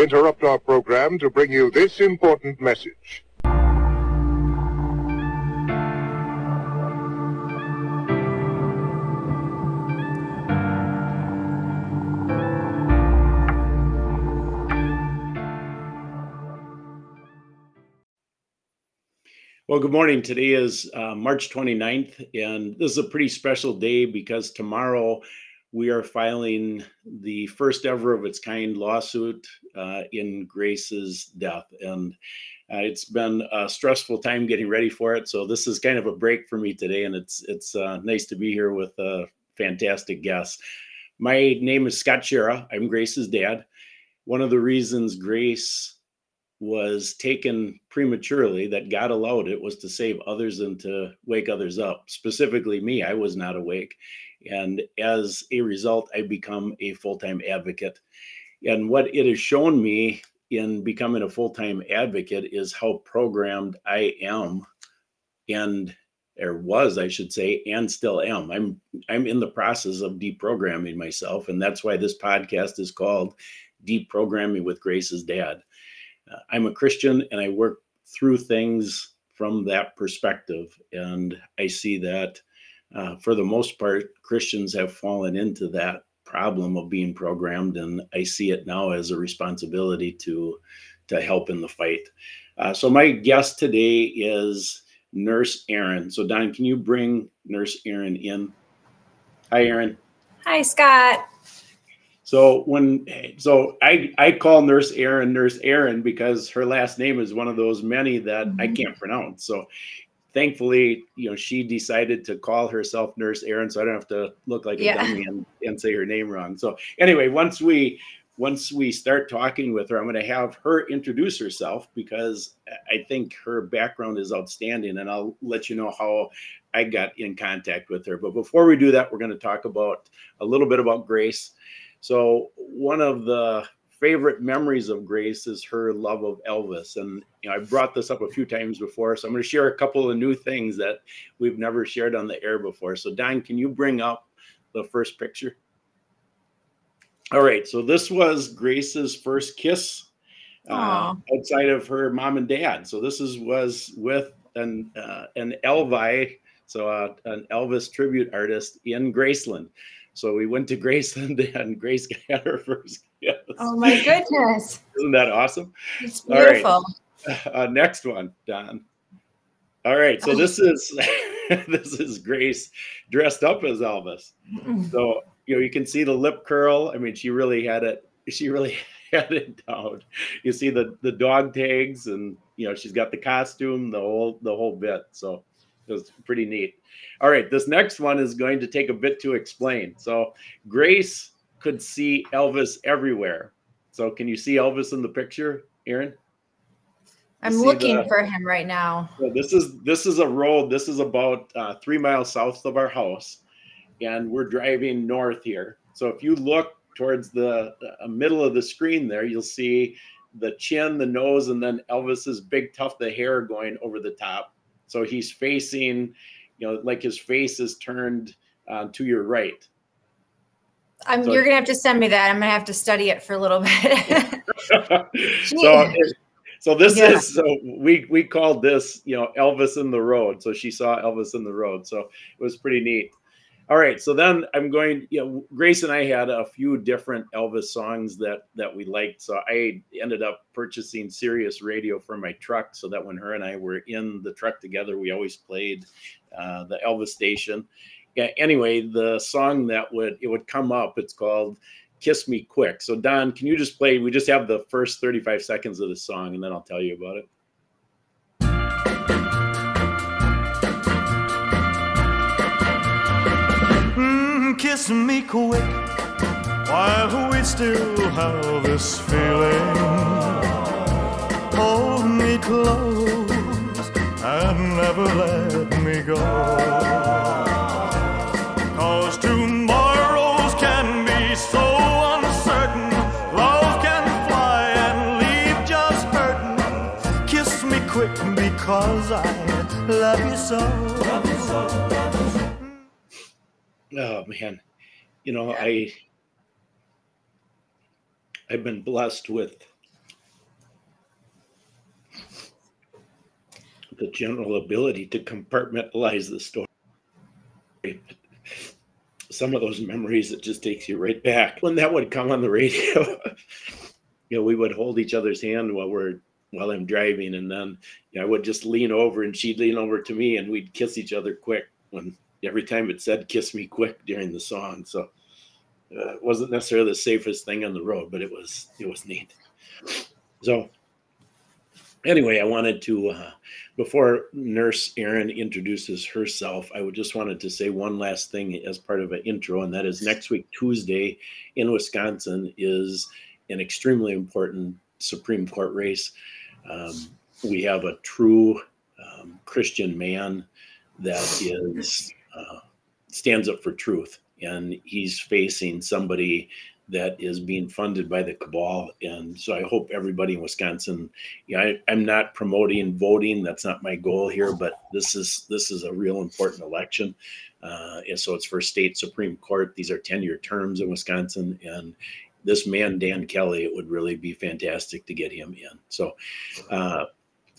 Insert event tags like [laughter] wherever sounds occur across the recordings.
Interrupt our program to bring you this important message. Well, good morning. Today is uh, March 29th, and this is a pretty special day because tomorrow we are filing the first ever of its kind lawsuit uh, in Grace's death. And uh, it's been a stressful time getting ready for it. So this is kind of a break for me today, and it's it's uh, nice to be here with a fantastic guest. My name is Scott Schara. I'm Grace's dad. One of the reasons Grace was taken prematurely that God allowed it was to save others and to wake others up. Specifically, me, I was not awake. And as a result, I become a full time advocate. And what it has shown me in becoming a full time advocate is how programmed I am and or was I should say and still am. I'm I'm in the process of deprogramming myself and that's why this podcast is called Deprogramming with Grace's Dad uh, I'm a Christian and I work through things from that perspective. And I see that uh, for the most part, Christians have fallen into that problem of being programmed. And I see it now as a responsibility to, to help in the fight. Uh, so, my guest today is Nurse Erin. So, Don, can you bring Nurse Erin in? Hi, Erin. Hi, Scott. So when so I I call Nurse Erin Nurse Erin because her last name is one of those many that mm-hmm. I can't pronounce. So thankfully, you know, she decided to call herself Nurse Erin, so I don't have to look like yeah. a dummy and, and say her name wrong. So anyway, once we once we start talking with her, I'm going to have her introduce herself because I think her background is outstanding, and I'll let you know how I got in contact with her. But before we do that, we're going to talk about a little bit about Grace. So one of the favorite memories of Grace is her love of Elvis. And you know, I brought this up a few times before, so I'm going to share a couple of new things that we've never shared on the air before. So Don, can you bring up the first picture? All right, so this was Grace's first kiss uh, outside of her mom and dad. So this is was with an uh, an Elvi, so uh, an Elvis tribute artist in Graceland. So we went to [laughs] Graceland and Grace [laughs] got her first [laughs] kiss. Oh my goodness. Isn't that awesome? It's beautiful. Right. Uh, next one, Don. All right, so this is [laughs] this is Grace dressed up as Elvis. So you know you can see the lip curl. I mean, she really had it. She really [laughs] had it down. You see the the dog tags, and you know she's got the costume, the whole the whole bit. So it was pretty neat. All right, this next one is going to take a bit to explain. So Grace could see Elvis everywhere. So can you see Elvis in the picture, Erin? I'm looking the, for him right now. So this is this is a road. This is about uh, three miles south of our house, and we're driving north here. So if you look towards the uh, middle of the screen there, you'll see the chin, the nose, and then Elvis's big tuft of hair going over the top. So he's facing, you know, like his face is turned uh, to your right. I'm, so, you're gonna have to send me that. I'm gonna have to study it for a little bit. [laughs] so, so this yeah. is so we we called this you know Elvis in the road. So she saw Elvis in the road. So it was pretty neat. All right, so then I'm going. You know, Grace and I had a few different Elvis songs that that we liked. So I ended up purchasing Sirius Radio for my truck, so that when her and I were in the truck together, we always played uh, the Elvis station. Yeah, anyway, the song that would it would come up. It's called "Kiss Me Quick." So Don, can you just play? We just have the first 35 seconds of the song, and then I'll tell you about it. Hmm, kiss me quick while we still have this feeling. Hold me close and never let me go. Love you so oh man, you know, I I've been blessed with the general ability to compartmentalize the story. Some of those memories, it just takes you right back. When that would come on the radio, [laughs] you know, we would hold each other's hand while we're while I'm driving, and then you know, I would just lean over and she'd lean over to me, and we'd kiss each other quick when every time it said "kiss me quick" during the song. So uh, it wasn't necessarily the safest thing on the road, but it was it was neat. So anyway, I wanted to uh, before Nurse Erin introduces herself, I would just wanted to say one last thing as part of an intro, and that is next week Tuesday in Wisconsin is an extremely important Supreme Court race. Um, we have a true um, Christian man that is uh, stands up for truth, and he's facing somebody that is being funded by the cabal. And so I hope everybody in Wisconsin, yeah, I, I'm not promoting voting. That's not my goal here, but this is this is a real important election. Uh, and so it's for state Supreme Court. These are 10 year terms in Wisconsin. And this man, Dan Kelly, it would really be fantastic to get him in. So, uh,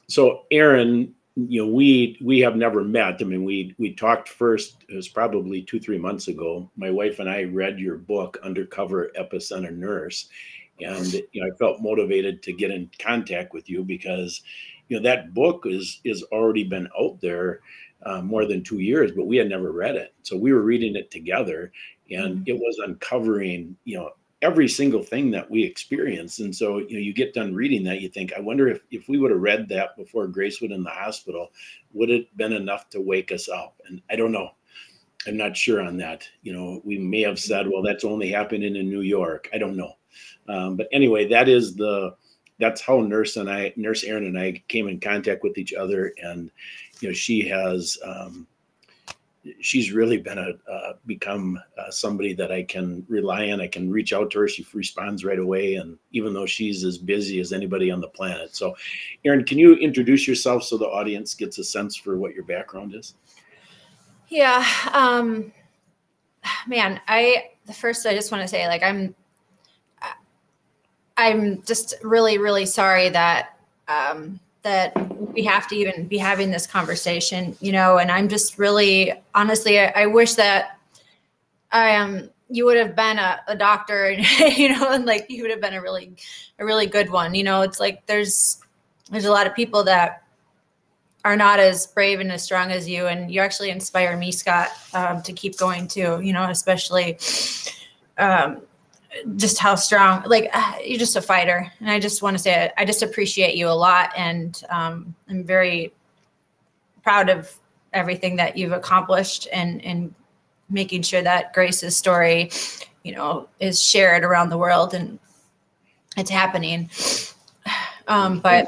so Erin, you know, we we have never met. I mean, we we talked first. It was probably two three months ago. My wife and I read your book, Undercover Epicenter Nurse, and you know, I felt motivated to get in contact with you because, you know, that book is is already been out there uh, more than two years, but we had never read it. So we were reading it together, and it was uncovering, you know, every single thing that we experience. And so, you know, you get done reading that, you think, I wonder if, if we would have read that before Grace went in the hospital, would it been enough to wake us up? And I don't know. I'm not sure on that. You know, we may have said, well, that's only happening in New York. I don't know. Um, but anyway, that is the, that's how nurse and I, nurse Erin and I came in contact with each other. And, you know, she has, um, she's really been a uh, become uh, somebody that I can rely on. I can reach out to her; she responds right away, and even though she's as busy as anybody on the planet. So, Erin, can you introduce yourself so the audience gets a sense for what your background is? Yeah, um, man, I the first I just want to say like I'm I'm just really really sorry that um, that we have to even be having this conversation, you know, and I'm just really honestly, I, I wish that I um you would have been a, a doctor and [laughs] you know, and like you would have been a really a really good one. You know, it's like there's there's a lot of people that are not as brave and as strong as you and you actually inspire me scott um, to keep going too you know especially um, just how strong like uh, you're just a fighter. And i just want to say i just appreciate you a lot and um, i'm very proud of everything that you've accomplished and and making sure that grace's story you know is shared around the world and it's happening. [sighs] Um, but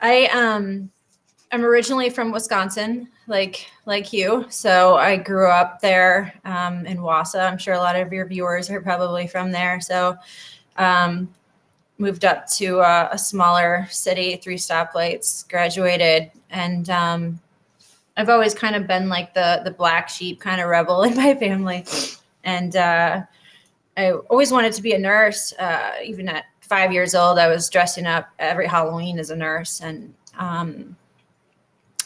i um i'm originally from wisconsin like like you. So I grew up there um, in Wausau. I'm sure a lot of your viewers are probably from there. So um, moved up to a, a, smaller city, three stoplights, graduated, and um, I've always kind of been like the the black sheep kind of rebel [laughs] in my family, and uh, I always wanted to be a nurse. Uh, even at five years old, I was dressing up every Halloween as a nurse, and um,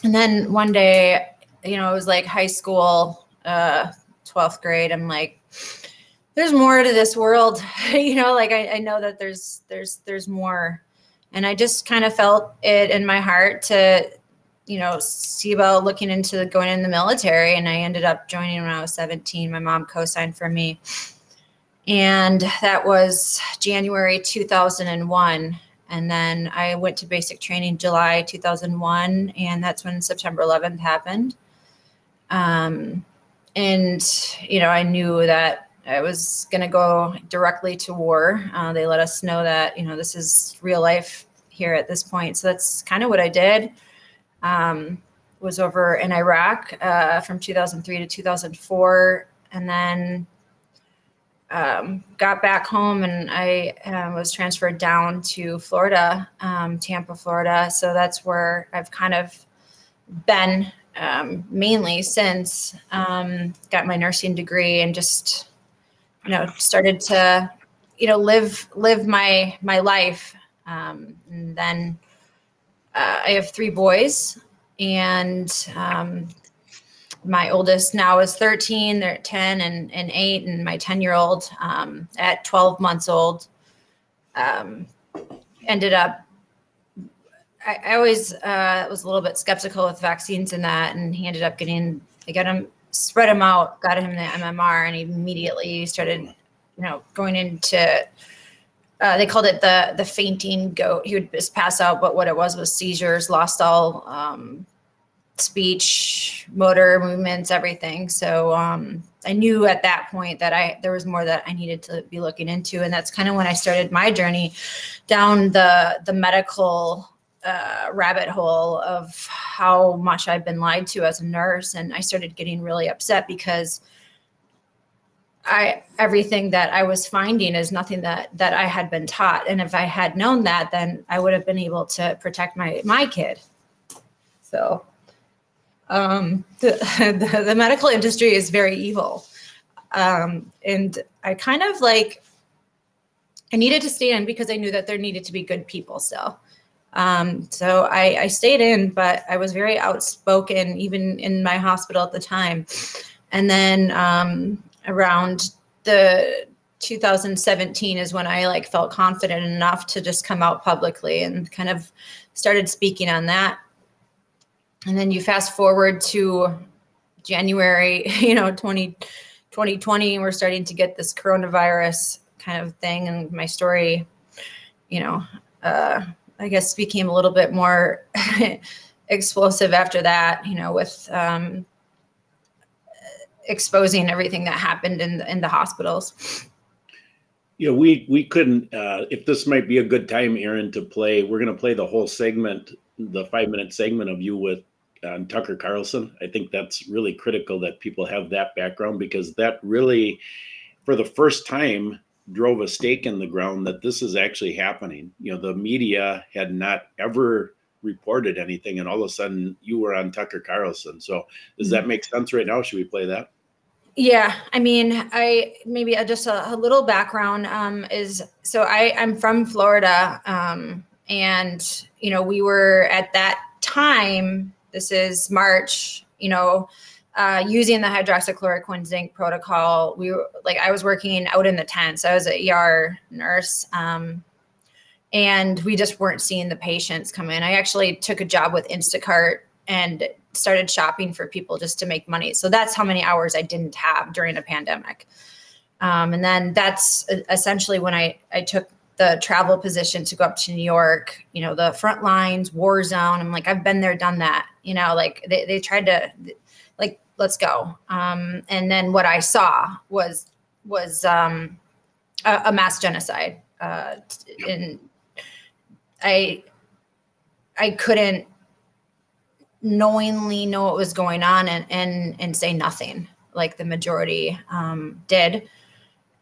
and then one day, you know, it was like high school, uh, 12th grade. I'm like, there's more to this world, [laughs] you know, like I, I know that there's, there's, there's more. And I just kind of felt it in my heart to, you know, see about looking into going in the military. And I ended up joining when I was 17. My mom co-signed for me. And that was January 2001 and then I went to basic training July 2001, and that's when September 11th happened. Um, and, you know, I knew that I was going to go directly to war. Uh, they let us know that, you know, this is real life here at this point. So that's kind of what I did. Um, was over in Iraq uh, from 2003 to 2004. And then um, got back home and I uh, was transferred down to Florida, um, Tampa, Florida. So that's where I've kind of been um, mainly since um, got my nursing degree and just you know started to you know live live my my life Um, and then uh, I have three boys, and um, my oldest now is 13. They're 10 and, and 8, and my 10 year old um, at 12 months old um, ended up. I, I always uh, was a little bit skeptical with vaccines and that, and he ended up getting. I got him, spread him out, got him the MMR, and he immediately started, you know, going into uh, they called it the the fainting goat. He would just pass out, but what it was was seizures, lost all um, speech, motor movements, everything. So um, I knew at that point that I there was more that I needed to be looking into, and that's kind of when I started my journey down the the medical uh, rabbit hole of how much I've been lied to as a nurse, and I started getting really upset because I everything that I was finding is nothing that that I had been taught, and if I had known that, then I would have been able to protect my my kid. So, um, the [laughs] the, the medical industry is very evil, um, and I kind of like I needed to stay in because I knew that there needed to be good people still. Um, so I, I stayed in, but I was very outspoken even in my hospital at the time. And then um, around the 2017 is when I like felt confident enough to just come out publicly and kind of started speaking on that. And then you fast forward to January, [laughs] you know, 20, 2020, and we're starting to get this coronavirus kind of thing. And my story, you know, uh, I guess became a little bit more [laughs] explosive after that, you know, with um, exposing everything that happened in the, in the hospitals. Yeah, we we couldn't. Uh, if this might be a good time, Erin, to play. We're going to play the whole segment, the five minute segment of you with um, Tucker Carlson. I think that's really critical that people have that background because that really, for the first time, drove a stake in the ground that this is actually happening. You know, the media had not ever reported anything, and all of a sudden you were on Tucker Carlson. So, does that make sense right now? Should we play that? Yeah, I mean, I maybe just a, a little background um, is so I I'm from Florida, um, and you know we were at that time. This is March. You know, uh, using the hydroxychloroquine zinc protocol. We were like I was working out in the tent, so I was an ER nurse. Um, and we just weren't seeing the patients come in. I actually took a job with Instacart and started shopping for people just to make money. So that's how many hours I didn't have during a pandemic. Um, and then that's essentially when I, I took the travel position to go up to New York, you know, the front lines, war zone. I'm like, I've been there, done that, you know, like they, they tried to like, let's go. Um, and then what I saw was, was um, a, a mass genocide. Uh, and I, I couldn't knowingly know what was going on and and and say nothing like the majority um, did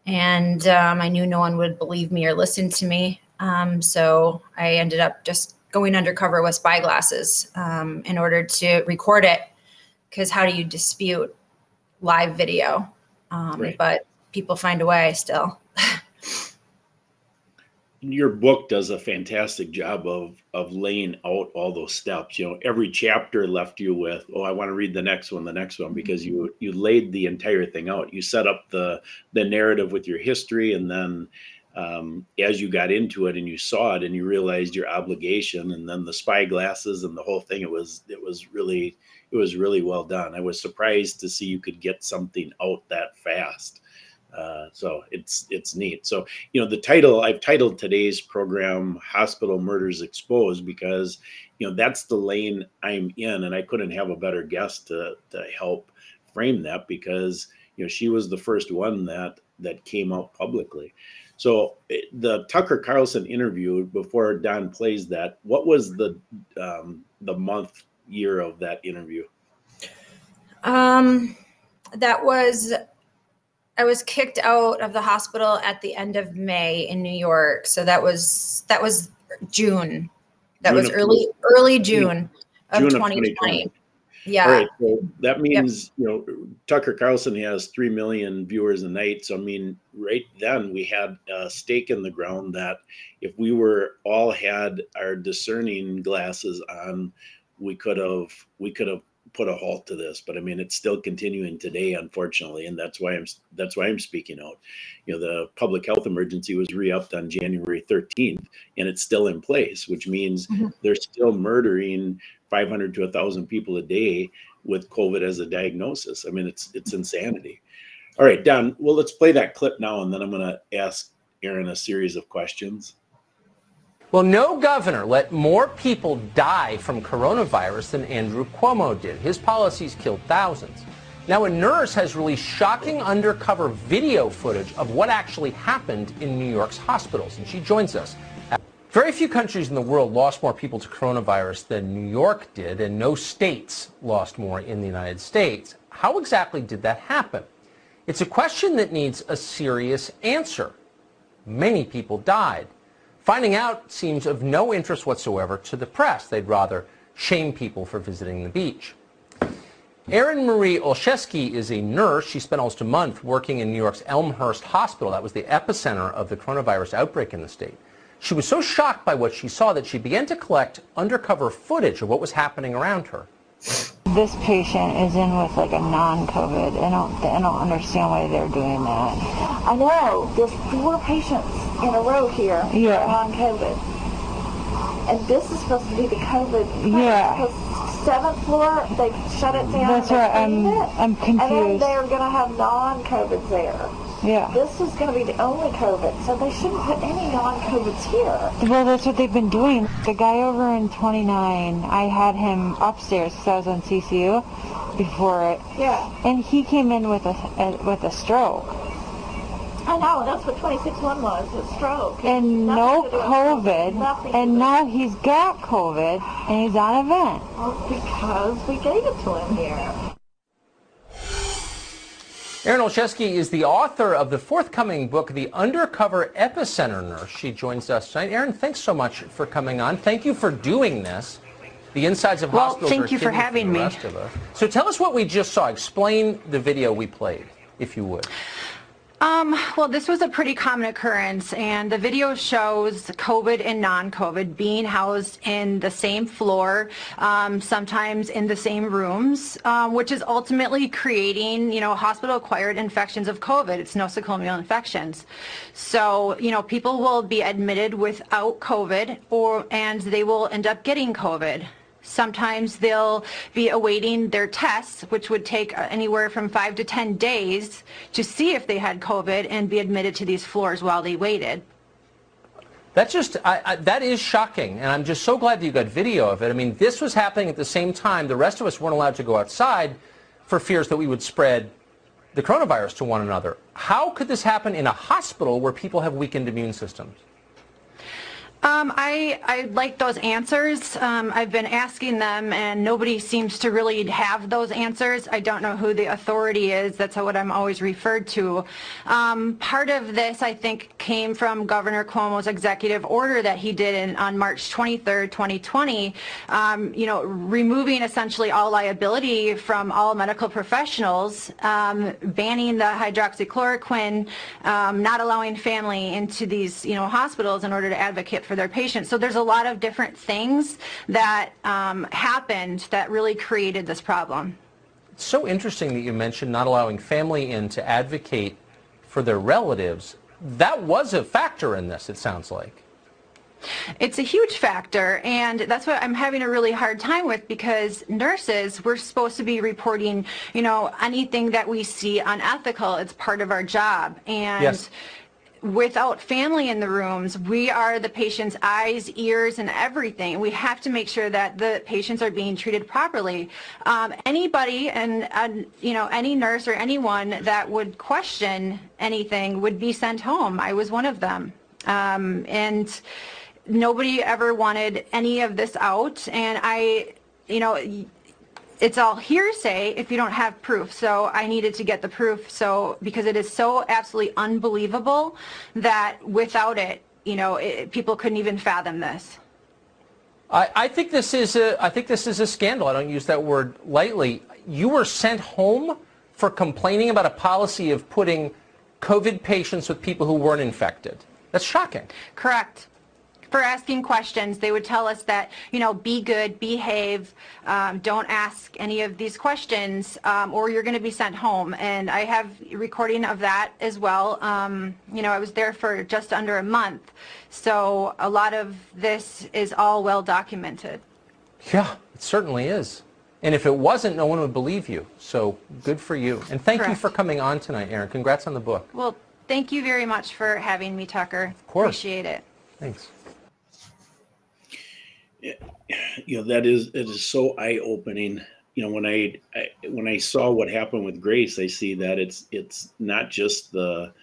and um, i knew no one would believe me or listen to me. Um, so i ended up just going undercover with spyglasses um, in order to record it. Because how do you dispute live video? Um, Right. but people find a way still [laughs] your book does a fantastic job of of laying out all those steps. You know every chapter left you with oh i want to read the next one the next one because you you laid the entire thing out. You set up the the narrative with your history and then um, as you got into it and you saw it and you realized your obligation and then the spy glasses and the whole thing it was it was really it was really well done. I was surprised to see you could get something out that fast uh, so it's it's neat. So you know the title I've titled today's program "Hospital Murders Exposed" because you know that's the lane I'm in, and I couldn't have a better guest to to help frame that because you know she was the first one that that came out publicly. So eh, the Tucker Carlson interview before Don plays that, what was the um, the month year of that interview? Um, that was I was kicked out of the hospital at the end of May in New York. So that was that was June. That June was of- early early June of June of 2020. 2020. Yeah. All right, so that means, you know, Tucker Carlson has 3 million viewers a night. So, I mean, right then we had a stake in the ground that if we were all had our discerning glasses on, we could have, we could have put a halt to this. But I mean, it's still continuing today, unfortunately. And that's why I'm, that's why I'm speaking out. You know, the public health emergency was re-upped on January 13th and it's still in place, which means Mhm. they're still murdering 500 to 1,000 people a day with COVID as a diagnosis. I mean, it's it's insanity. All right, Don. Well, let's play that clip now, and then I'm going to ask Erin a series of questions. Well, no governor let more people die from coronavirus than Andrew Cuomo did. His policies killed thousands. Now, a nurse has released shocking undercover video footage of what actually happened in New York's hospitals, and she joins us. Very few countries in the world lost more people to coronavirus than New York did, and no states lost more in the United States. How exactly did that happen? It's a question that needs a serious answer. Many people died. Finding out seems of no interest whatsoever to the press. They'd rather shame people for visiting the beach. Erin Marie Olszewski is a nurse. She spent almost a month working in New York's Elmhurst Hospital. That was the epicenter of the coronavirus outbreak in the state. She was so shocked by what she saw that she began to collect undercover footage of what was happening around her. This patient is in with like a non-COVID. I don't, I don't understand why they're doing that. I know. There's four patients in a row here Yeah. on COVID. And this is supposed to be the COVID. Yeah. Because seventh floor, they shut it down. That's right, I'm- it. I'm And then confused. they're going to have non-COVID there. Yeah. This is going to be the only COVID, so they shouldn't put any non-COVIDs here. Well, that's what they've been doing. The guy over in 29, I had him upstairs because I was on CCU before it, Yeah. and he came in with a, a with a stroke Oh, I know. That's what 26-1 was, a stroke. and Nothing no to do with COVID, Nothing and do- now he's got COVID and he's on a vent. Well, because we gave it to him here. Erin Olszewski is the author of the forthcoming book, The Undercover Epicenter Nurse. She joins us tonight. Erin, thanks so much for coming on. Thank you for doing this. The insides of Well, hospitals thank are you for hidden from having the me. rest of us. So tell us what we just saw. Explain the video we played, if you would. Um, well, this was a pretty common occurrence, and the video shows COVID and non-COVID being housed in the same floor, um, sometimes in the same rooms, um, which is ultimately creating, you know, hospital-acquired infections of COVID. It's nosocomial infections. So, you know, people will be admitted without COVID, or and they will end up getting COVID. Sometimes they'll be awaiting their tests, which would take uh, anywhere from five to 10 days to see if they had COVID and be admitted to these floors while they waited. That just I, I, that is shocking, and I'm just so glad that you got video of it. I mean, this was happening at the same time. The rest of us weren't allowed to go outside for fears that we would spread the coronavirus to one another. How could this happen in a hospital where people have weakened immune systems? Um, I, I like those answers. Um, I've been asking them, and nobody seems to really have those answers. I don't know who the authority is. That's what I'm always referred to. Um, part of this, I think, came from Governor Cuomo's executive order that he did in, on March 23rd, 2020. Um, you know, removing essentially all liability from all medical professionals, um, banning the hydroxychloroquine, um, not allowing family into these, you know, hospitals in order to advocate for their patients. So there's a lot of different things that um, happened that really created this problem. It's so interesting that you mentioned not allowing family in to advocate for their relatives. That was a factor in this, it sounds like. It's a huge factor, and that's what I'm having a really hard time with because nurses, we're supposed to be reporting, you know, anything that we see unethical. It's part of our job. And Yes. Without family in the rooms, we are the patient's eyes, ears, and everything. We have to make sure that the patients are being treated properly. Um, anybody and, and, you know, any nurse or anyone that would question anything would be sent home. I was one of them. Um, and nobody ever wanted any of this out. And I, you know, it's all hearsay if you don't have proof. So I needed to get the proof. So because it is so absolutely unbelievable that without it, you know, it, people couldn't even fathom this. I, I think this is a I think this is a scandal. I don't use that word lightly. You were sent home for complaining about a policy of putting COVID patients with people who weren't infected. That's shocking. Correct. For asking questions, they would tell us that, you know, be good, behave, um, don't ask any of these questions, um, or you're going to be sent home. And I have recording of that as well. Um, you know, I was there for just under a month. So a lot of this is all well documented. Yeah, it certainly is. And if it wasn't, no one would believe you. So good for you. And thank you for coming on tonight, Erin. Congrats on the book. Well, thank you very much for having me, Tucker. Of course. Appreciate it. Thanks. You know that is it is so eye opening you know when I, I when i saw what happened with grace i see that it's it's not just the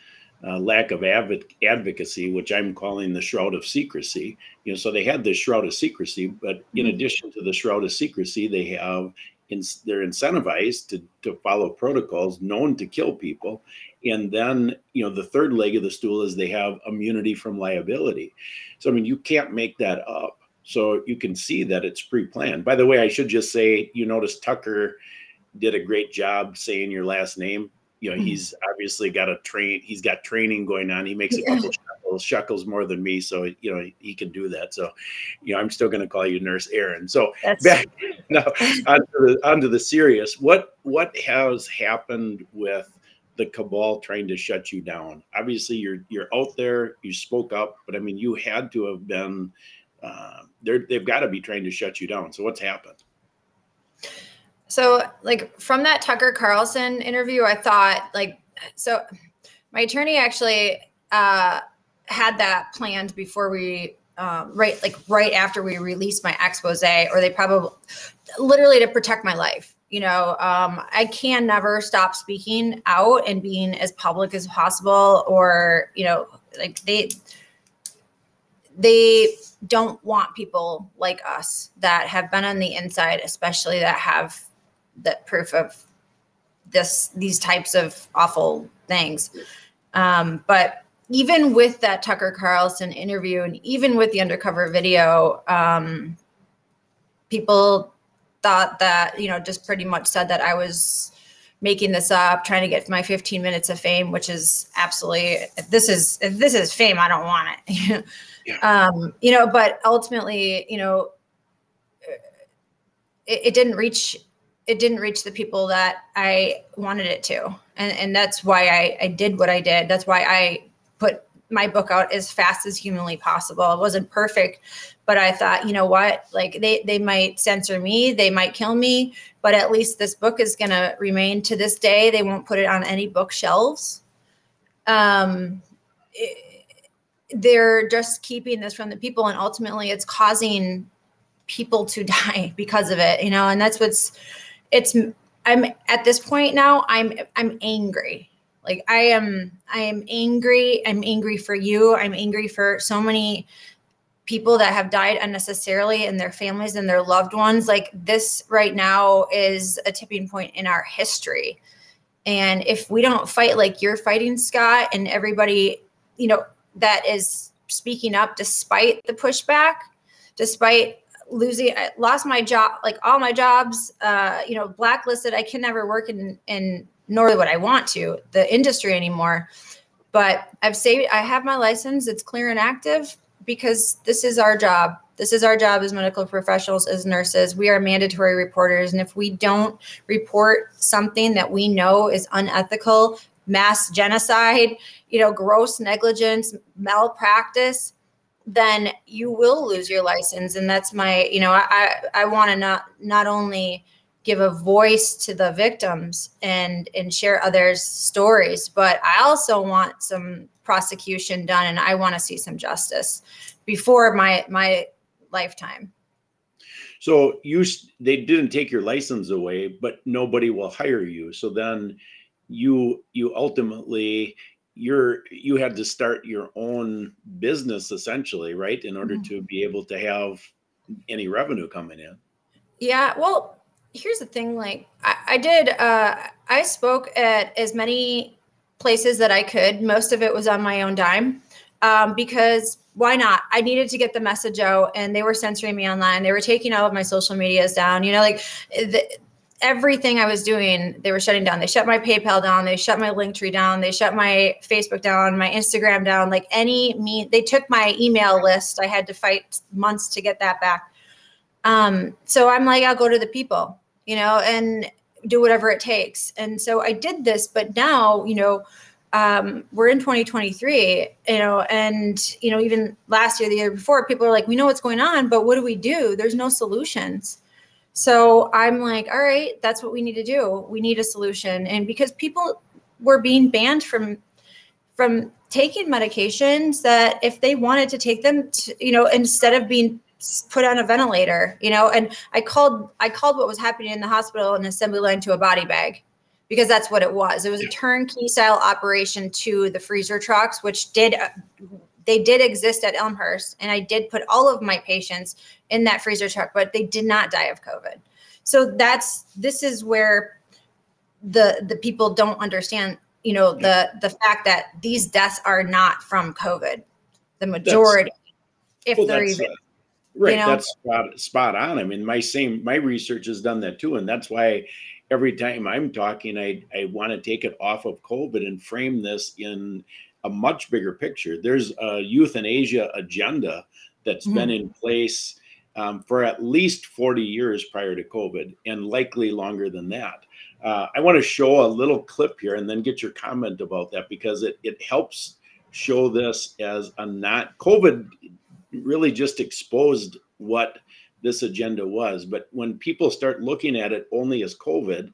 uh, lack of adv- advocacy which i'm calling the shroud of secrecy. You know so they had this shroud of secrecy but in addition to the shroud of secrecy they have in, they're incentivized to, to follow protocols known to kill people. And then you know the third leg of the stool is they have immunity from liability. So i mean you can't make that up so you can see that it's pre-planned. By the way, I should just say, you notice Tucker did a great job saying your last name. You know, Mhm. he's obviously got a train. He's got training going on. He makes a couple shekels, shekels more than me, so you know he can do that. So, you know, I'm still going to call you Nurse Erin. So That's back [laughs] [laughs] now onto the onto the serious. What what has happened with the cabal trying to shut you down? Obviously, you're you're out there. You spoke up, but I mean, you had to have been. Uh, they're they've got to be trying to shut you down. So what's happened? So, like from that Tucker Carlson interview, I thought like so. My attorney actually uh, had that planned before we um, right like right after we released my expose, or they probably literally to protect my life. You know, um, I can never stop speaking out and being as public as possible, or you know, like they they don't want people like us that have been on the inside, especially that have that proof of this these types of awful things. Um, but even with that Tucker Carlson interview, and even with the undercover video, um, people thought that you know just pretty much said that I was making this up, trying to get my 15 minutes of fame, which is absolutely this is this is fame, I don't want it. [laughs] Um, you know, but ultimately, you know, it, it didn't reach it didn't reach the people that I wanted it to. And and that's why I, I did what I did. That's why I put my book out as fast as humanly possible. It wasn't perfect, but I thought, you know what? Like they they might censor me, they might kill me, but at least this book is gonna remain to this day. They won't put it on any bookshelves. Um it- they're just keeping this from the people and ultimately it's causing people to [laughs] die because of it you know? And that's what's it's i'm at this point now i'm i'm angry. Like i am i am angry. I'm angry for you. I'm angry for so many people that have died unnecessarily and their families and their loved ones. Like this right now is a tipping point in our history. And if we don't fight like you're fighting scott and everybody you know that is speaking up despite the pushback despite losing I lost my job like all my jobs uh you know blacklisted. I can never work in in nor would i want to the industry anymore. But i've saved i have my license. It's clear and active because this is our job. This is our job as medical professionals as nurses. We are mandatory reporters. And if we don't report something that we know is unethical mass genocide you know gross negligence malpractice then you will lose your license and that's my you know i i want to not not only give a voice to the victims and and share others stories but i also want some prosecution done and i want to see some justice before my my lifetime So you they didn't take your license away, but nobody will hire you. So then you you ultimately you're you had to start your own business essentially, right? In order Mhm. to be able to have any revenue coming in. Yeah, well, here's the thing. Like, I, I did. Uh, I spoke at as many places that I could. Most of it was on my own dime. um, because why not? I needed to get the message out, and they were censoring me online. They were taking all of my social medias down. You know, like the, everything I was doing, they were shutting down. They shut my PayPal down. They shut my Linktree down. They shut my Facebook down, my Instagram down. Like any me, they took my email list. I had to fight months to get that back. Um, so I'm like, I'll go to the people, you know, and do whatever it takes. And so I did this, but now, you know, um, we're in 2023, you know, and you know, even last year, the year before, people are like, we know what's going on, but what do we do? There's no solutions. So I'm like, all right, that's what we need to do. We need a solution. And because people were being banned from from taking medications that if they wanted to take them, to, you know, instead of being put on a ventilator, you know, and I called I called what was happening in the hospital an assembly line to a body bag because that's what it was. It was a turnkey style operation to the freezer trucks, which did uh, they did exist at Elmhurst, and I did put all of my patients in that freezer truck, but they did not die of COVID. So that's this is where the the people don't understand, you know, the the fact that these deaths are not from COVID. The majority, if Well, they're even, uh, Right, know? that's spot, spot on. I mean, my same my research has done that too, and that's why every time I'm talking, I I want to take it off of COVID and frame this in a much bigger picture. There's a euthanasia agenda that's been in place um, for at least 40 years prior to COVID, and likely longer than that. Uh, I want to show a little clip here and then get your comment about that because it it helps show this as a not COVID really just exposed what this agenda was. But when people start looking at it only as COVID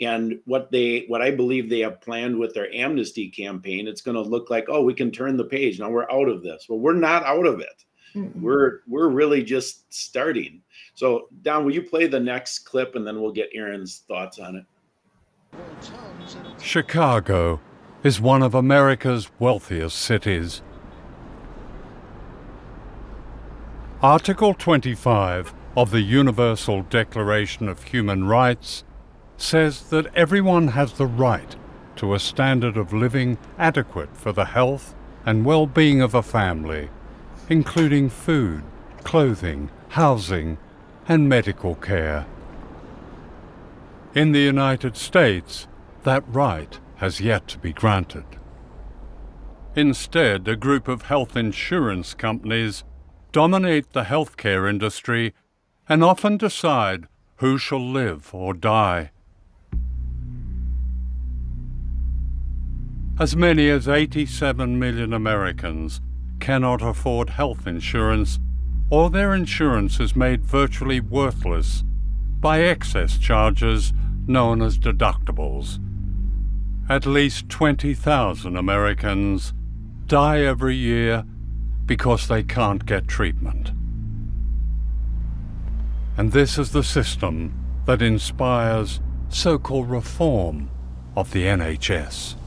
and what they what I believe they have planned with their amnesty campaign, it's going to look like, oh, we can turn the page. Now we're out of this. Well, we're not out of it. Mm-mm. We're we're really just starting. So Don, will you play the next clip and then we'll get Erin's thoughts on it? Chicago is one of America's wealthiest cities. Article 25 of the Universal Declaration of Human Rights says that everyone has the right to a standard of living adequate for the health and well being of a family, including food, clothing, housing, and medical care. In the United States, that right has yet to be granted. Instead, a group of health insurance companies dominate the healthcare industry and often decide who shall live or die. As many as 87 million Americans cannot afford health insurance, or their insurance is made virtually worthless by excess charges known as deductibles. At least 20,000 Americans die every year because they can't get treatment. And this is the system that inspires so called reform of the NHS.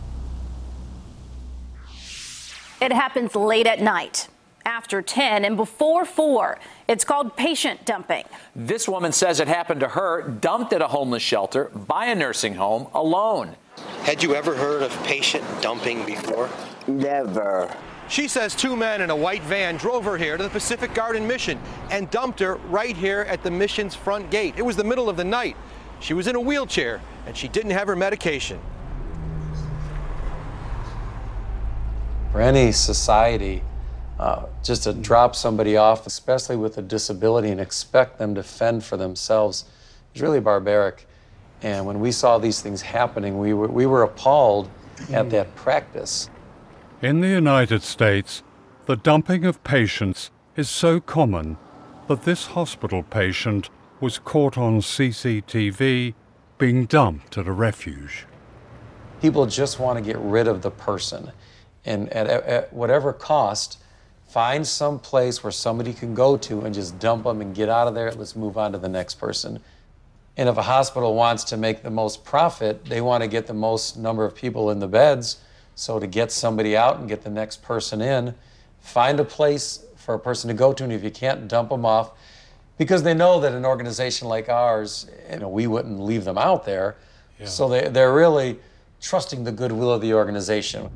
It happens late at night, after 10 and before 4. It's called patient dumping. This woman says it happened to her, dumped at a homeless shelter by a nursing home alone. Had you ever heard of patient dumping before? Never. She says two men in a white van drove her here to the Pacific Garden Mission and dumped her right here at the mission's front gate. It was the middle of the night. She was in a wheelchair and she didn't have her medication. For any society, uh, just to drop somebody off, especially with a disability, and expect them to fend for themselves is really barbaric. And when we saw these things happening, we were, we were appalled at that practice. In the United States, the dumping of patients is so common that this hospital patient was caught on CCTV being dumped at a refuge. People just want to get rid of the person. And at, at whatever cost, find some place where somebody can go to and just dump them and get out of there. Let's move on to the next person. And if a hospital wants to make the most profit, they want to get the most number of people in the beds. So to get somebody out and get the next person in, find a place for a person to go to, and if you can't, dump them off, because they know that an organization like ours, you know, we wouldn't leave them out there. So they, they're really trusting the goodwill of the organization.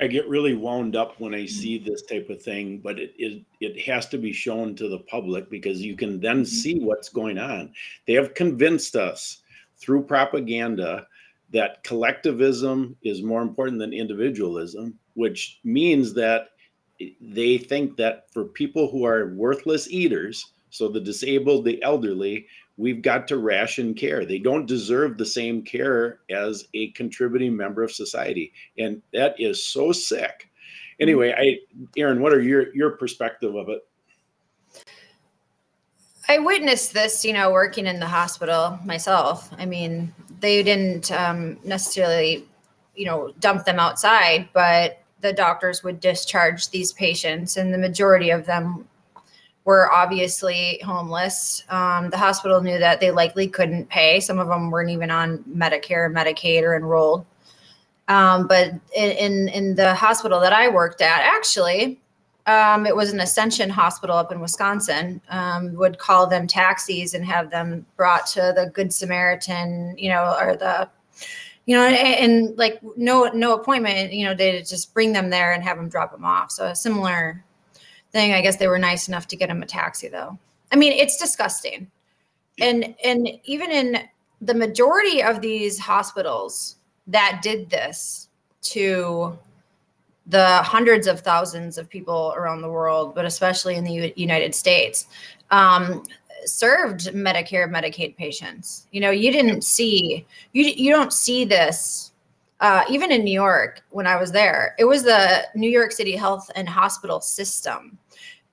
I get really wound up when I mm. see this type of thing, but it it, it has to be shown to the public because you can then mm. see what's going on. They have convinced us through propaganda that collectivism is more important than individualism, which means that they think that for people who are worthless eaters, so the disabled, the elderly, we've got to ration care. They don't deserve the same care as a contributing member of society. And that is so sick. Anyway, I Erin, what are your your perspective of it? I witnessed this, you know, working in the hospital myself. I mean, they didn't um, necessarily, you know, dump them outside, but the doctors would discharge these patients, and the majority of them were obviously homeless. Um, the hospital knew that they likely couldn't pay. Some of them weren't even on Medicare, Medicaid, or enrolled. Um, but in, in, in the hospital that I worked at, actually, um, it was an Ascension hospital up in Wisconsin. Um, would call them taxis and have them brought to the Good Samaritan, you know, or the, you know, and, and like no no appointment, you know, they just bring them there and have them drop them off. So a similar thing. I guess they were nice enough to get him a taxi though. I mean, it's disgusting. And and even in the majority of these hospitals that did this to the hundreds of thousands of people around the world, but especially in the U- United States, um, served Medicare, Medicaid patients. You know, you didn't see you you don't see this uh, even in New York when I was there, it was the New York City Health and Hospital System,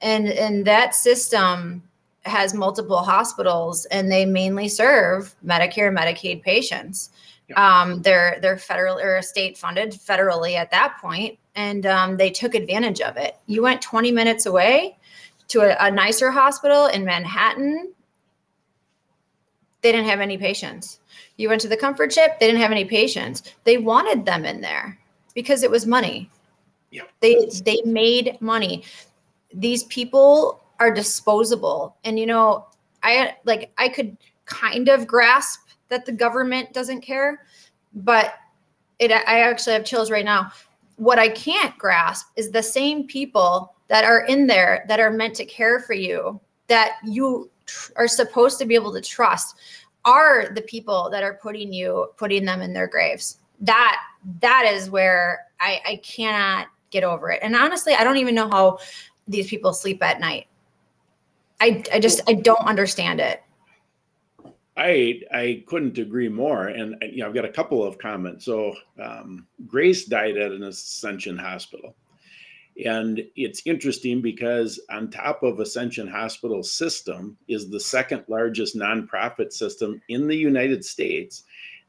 and and that system has multiple hospitals, and they mainly serve Medicare, Medicaid patients. Um, they're they're federal or state funded federally at that point, and um, they took advantage of it. You went 20 minutes away to a, a nicer hospital in Manhattan. They didn't have any patients you went to the comfort chip, they didn't have any patients. They wanted them in there because it was money. Yeah. They they made money. These people are disposable. And you know, I like I could kind of grasp that the government doesn't care, but it I actually have chills right now. What I can't grasp is the same people that are in there that are meant to care for you that you tr- are supposed to be able to trust are the people that are putting you putting them in their graves that that is where i i cannot get over it and honestly i don't even know how these people sleep at night i i just i don't understand it I I couldn't agree more, and you know I've got a couple of comments. So um, Grace died at an Ascension hospital, and it's interesting because on top of Ascension Hospital system is the second largest nonprofit system in the United States.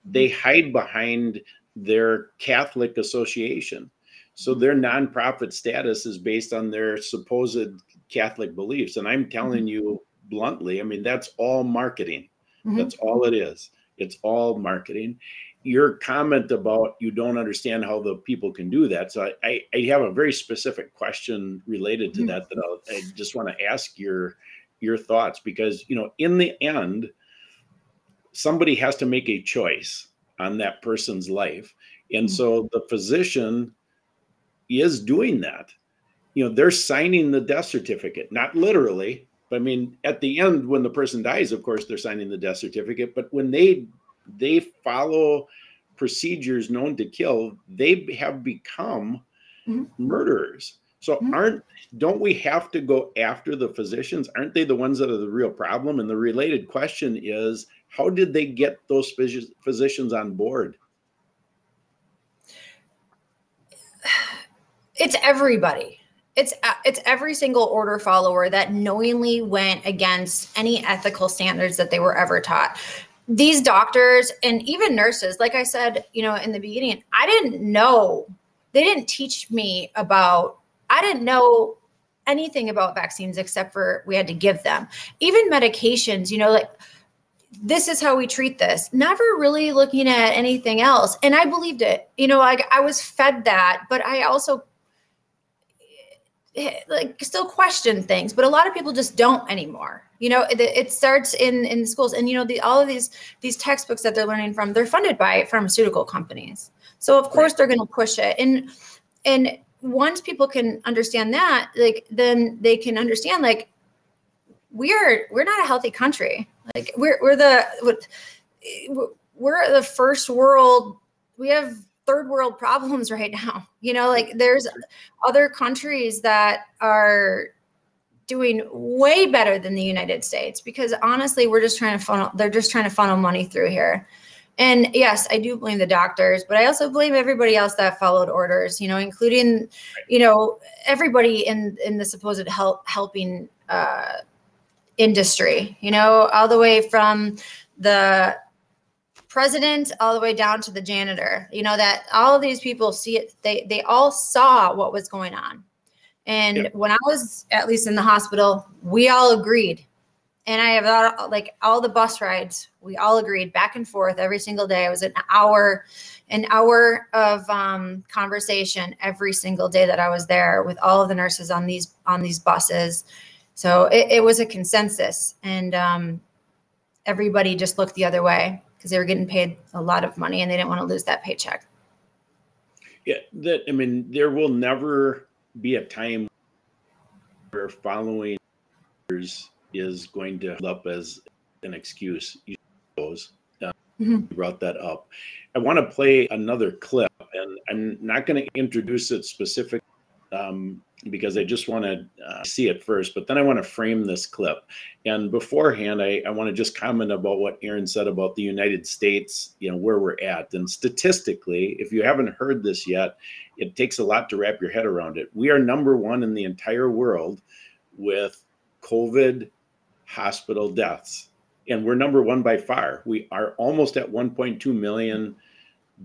They hide behind their Catholic association. So their nonprofit status is based on their supposed Catholic beliefs. And I'm telling you bluntly, I mean, that's all marketing. Mhm. That's all it is. It's all marketing your comment about you don't understand how the people can do that. So I, I, I have a very specific question related to Mhm. that that I'll, I just want to ask your your thoughts because you know in the end somebody has to make a choice on that person's life and so the physician is doing that. You know they're signing the death certificate not literally but i mean at the end when the person dies of course they're signing the death certificate but when they they follow procedures known to kill they have become mm-hmm. murderers. So mm-hmm. aren't don't we have to go after the physicians? Aren't they the ones that are the real problem? And the related question is how did they get those physi- physicians on board it's everybody. It's uh, it's every single order follower that knowingly went against any ethical standards that they were ever taught. These doctors and even nurses like i said you know in the beginning i didn't know. They didn't teach me about i didn't know anything about vaccines except for we had to give them. Even medications you know like this is how we treat this. Never really looking at anything else. And i believed it. You know like i was fed that but i also like still question things but a lot of people just don't anymore you know it, it starts in in schools and you know the all of these these textbooks that they're learning from they're funded by pharmaceutical companies so of course they're going to push it and and once people can understand that, like then they can understand like we're we're not a healthy country. Like we're we're the what we're the first world. We have third world problems [laughs] right now. You know, like there's other countries that are doing way better than the United States because honestly, we're just trying to funnel, they're just trying to funnel money through here. And yes, I do blame the doctors, but I also blame everybody else that followed orders, you know, including, you know, everybody in in the supposed help helping uh industry, you know, all the way from the president all the way down to the janitor you know that all of these people see it they they all saw what was going on and when I was at least in the hospital, we all agreed. And I have like all the bus rides, we all agreed back and forth every single day. It was an hour, an hour of um, conversation every single day that I was there with all of the nurses on these on these buses. So it, it was a consensus, and um, everybody just looked the other way because they were getting paid a lot of money and they didn't want to lose that paycheck. Yeah, that I mean, there will never be a time where following is going to up as an excuse. You suppose. Uh, mm-hmm. brought that up. I want to play another clip, and I'm not going to introduce it specifically um, because I just want to uh, see it first, but then I want to frame this clip. And beforehand, I, I want to just comment about what Erin said about the United States, you know, where we're at. And statistically, if you haven't heard this yet, it takes a lot to wrap your head around it. We are number one in the entire world with COVID hospital deaths. And we're number one by far. We are almost at 1.2 million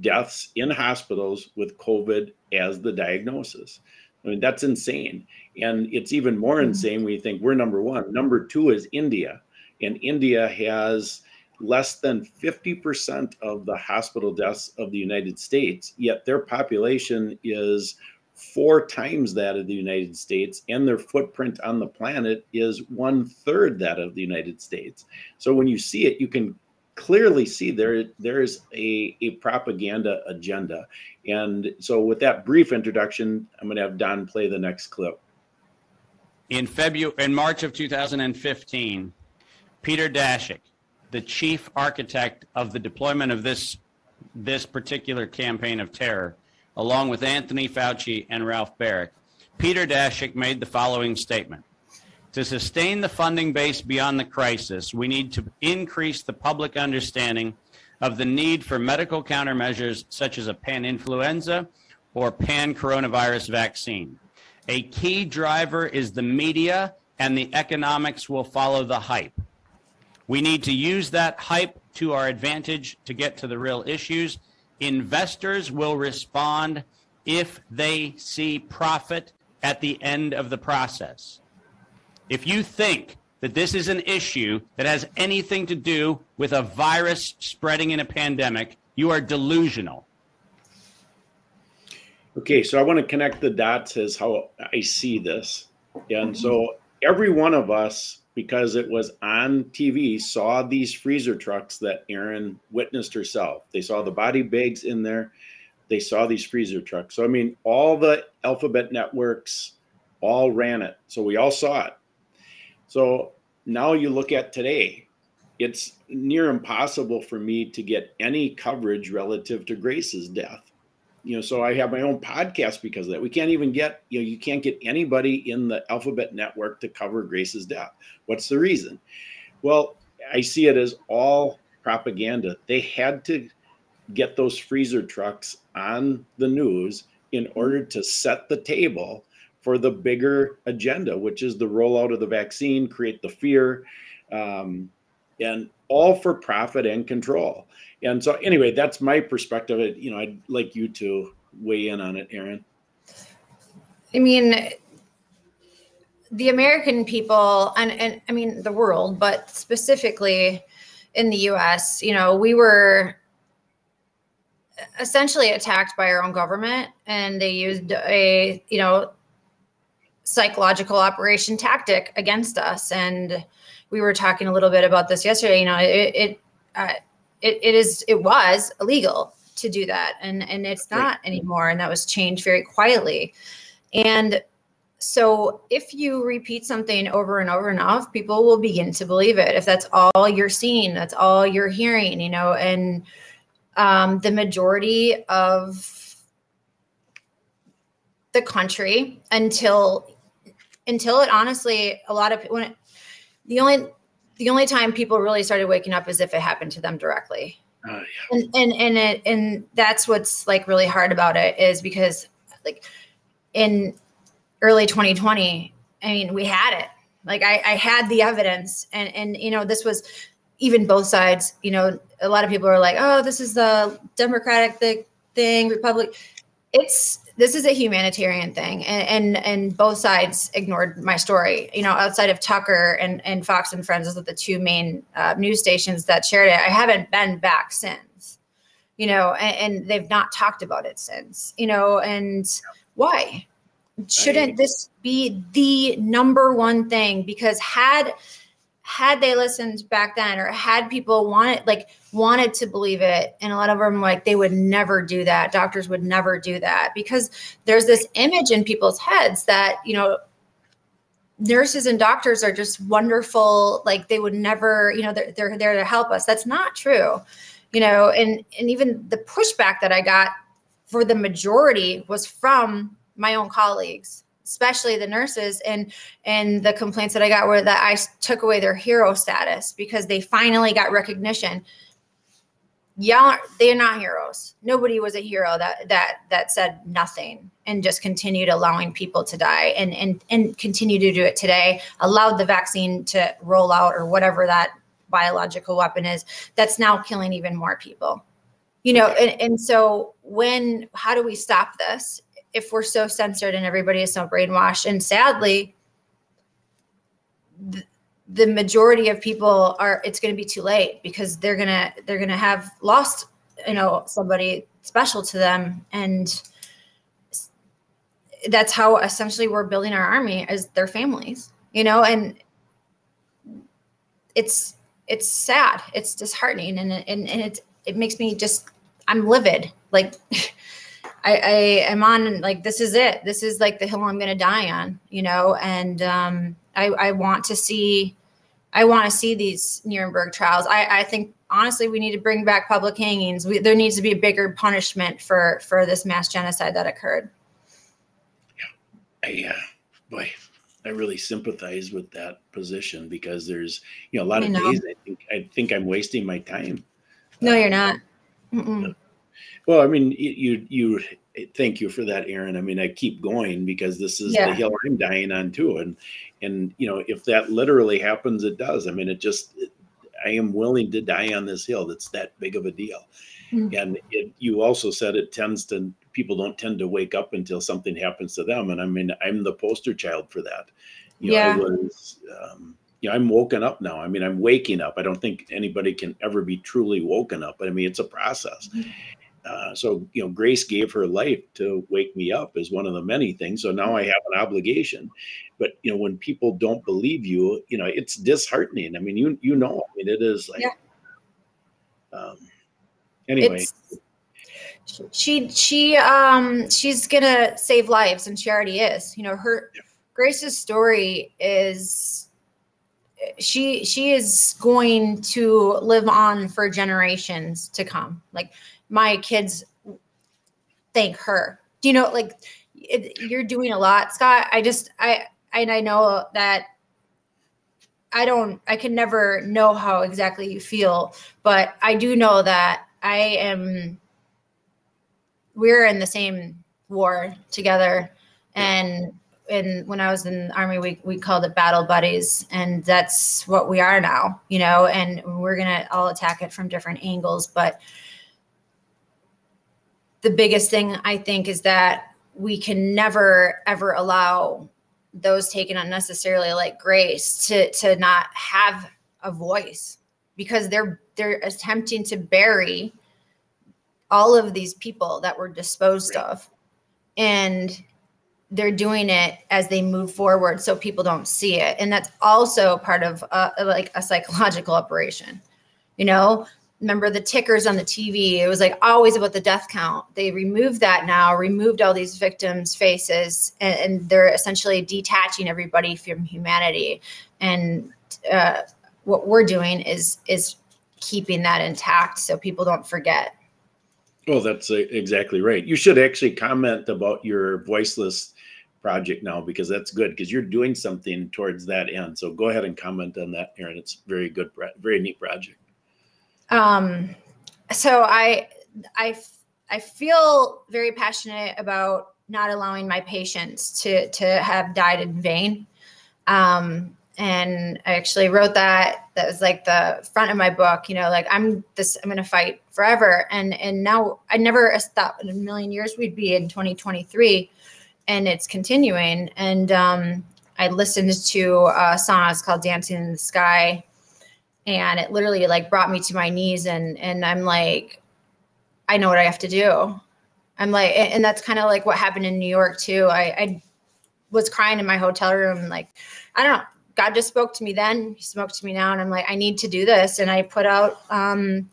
deaths in hospitals with COVID as the diagnosis. I mean, that's insane. And it's even more mm-hmm. insane when you think we're number one. Number two is India. And India has less than 50% of the hospital deaths of the United States, yet their population is four times that of the United States, and their footprint on the planet is one third that of the United States. So when you see it, you can clearly see there there is a, a propaganda agenda. And so with that brief introduction, I'm going to have Don play the next clip. In February in March of 2015, Peter Daszak, the chief architect of the deployment of this this particular campaign of terror, along with Anthony Fauci and Ralph Baric, Peter Daszak made the following statement. To sustain the funding base beyond the crisis, we need to increase the public understanding of the need for medical countermeasures such as a pan influenza or pan coronavirus vaccine. A key driver is the media, and the economics will follow the hype. We need to use that hype to our advantage to get to the real issues. Investors will respond if they see profit at the end of the process. If you think that this is an issue that has anything to do with a virus spreading in a pandemic, you are delusional. Okay, so I want to connect the dots as how I see this. And so every one of us, because it was on TV, saw these freezer trucks that Erin witnessed herself. They saw the body bags in there. They saw these freezer trucks. So, I mean, all the alphabet networks all ran it. So we all saw it. So now you look at today, it's near impossible for me to get any coverage relative to Grace's death. You know, so I have my own podcast because of that. We can't even get, you know, you can't get anybody in the Alphabet network to cover Grace's death. What's the reason? Well, I see it as all propaganda. They had to get those freezer trucks on the news in order to set the table for the bigger agenda, which is the rollout of the vaccine, create the fear, um, and all for profit and control. And so, anyway, that's my perspective. It, You know, I'd like you to weigh in on it, Erin. I mean, the American people, and, and I mean the world, but specifically in the US, you know, we were essentially attacked by our own government and they used a, you know, psychological operation tactic against us. And we were talking a little bit about this yesterday. You know, it it uh, it, it is it was illegal to do that and and it's not anymore and that was changed very quietly and so if you repeat something over and over enough people will begin to believe it if that's all you're seeing that's all you're hearing you know and um, the majority of the country until until it honestly a lot of when it, the only the only time people really started waking up is if it happened to them directly. Uh, and and and it and that's what's like really hard about it is because like in early 2020 i mean we had it. Like i i had the evidence and and you know this was even both sides you know a lot of people are like oh this is the democratic thing republic it's this is a humanitarian thing and, and and both sides ignored my story. You know outside of tucker and and fox and friends those are the two main uh, news stations that shared it. I haven't been back since you know and, and they've not talked about it since you know and why? Shouldn't this be the number one thing? Because had had they listened back then or had people wanted like wanted to believe it and a lot of them like they would never do that. Doctors would never do that because there's this image in people's heads that you know nurses and doctors are just wonderful like they would never you know they're, they're there to help us. That's not true you know and and even the pushback that i got for the majority was from my own colleagues especially the nurses and and the complaints that i got were that I took away their hero status because they finally got recognition. Y'all they're not heroes. Nobody was a hero that that that said nothing and just continued allowing people to die and and and continue to do it today allowed the vaccine to roll out or whatever that biological weapon is that's now killing even more people. You know and, and so when how do we stop this if we're so censored and everybody is so brainwashed. And sadly th- the majority of people are it's going to be too late because they're going to they're going to have lost you know somebody special to them. And that's how essentially we're building our army as their families you know? And it's it's sad. It's disheartening. And and, and it it makes me just i'm livid. Like [laughs] I, I am on like this is it. This is like the hill I'm gonna die on, you know. And um, I, I want to see, I want to see these Nuremberg trials. I, I think honestly we need to bring back public hangings. We, there needs to be a bigger punishment for for this mass genocide that occurred. Yeah, I, uh, boy, I really sympathize with that position because there's, you know, a lot I of know. days I think I think I'm wasting my time. No, you're not. Mm-mm. Well, I mean, you you thank you for that, Erin. I mean, I keep going because this is Yeah. the hill I'm dying on too, and and you know, if that literally happens, it does. I mean, it just I am willing to die on this hill. That's that big of a deal. Mm. And it, you also said it tends to people don't tend to wake up until something happens to them, and I mean, I'm the poster child for that. You know, Yeah. I was. Um, you know, I'm woken up now. I mean, I'm waking up. I don't think anybody can ever be truly woken up. But I mean, it's a process. Uh, so, you know, Grace gave her life to wake me up is one of the many things. So now I have an obligation. But you know, when people don't believe you, you know, it's disheartening. I mean, you you know, I mean, it is like. Um, anyway, It's she she um she's gonna save lives and she already is. You know, her Grace's story is she she is going to live on for generations to come. Like my kids thank her. Do you know like it, you're doing a lot, Scott? I just I and I know that I don't I can never know how exactly you feel, but I do know that I am we're in the same war together and and when I was in the army we we called it battle buddies and that's what we are now, you know, and we're going to all attack it from different angles, but the biggest thing I think is that we can never ever allow those taken unnecessarily like grace to to not have a voice because they're they're attempting to bury all of these people that were disposed of. And they're doing it as they move forward so people don't see it. And that's also part of uh, like a psychological operation you know remember the tickers on the TV. It was like always about the death count. They removed that now, removed all these victims' faces, and, and they're essentially detaching everybody from humanity. And uh, what we're doing is is keeping that intact so people don't forget. Oh, that's uh, exactly right. You should actually comment about your voiceless project now because that's good because you're doing something towards that end. So go ahead and comment on that, Erin. It's very good, very neat project. Um, so I, I, I feel very passionate about not allowing my patients to to have died in vain. Um, and I actually wrote that. That was like the front of my book. You know, like I'm this. I'm to fight forever. And and now I never thought in a million years we'd be in 2023, and it's continuing. And um, I listened to a song. It's called "Dancing in the Sky," and it literally like brought me to my knees. And and I'm like, I know what I have to do. I'm like, and that's kind of like what happened in New York too. I, I was crying in my hotel room, like, I don't know God just spoke to me then. He spoke to me now, and I'm like, I need to do this. And I put out um,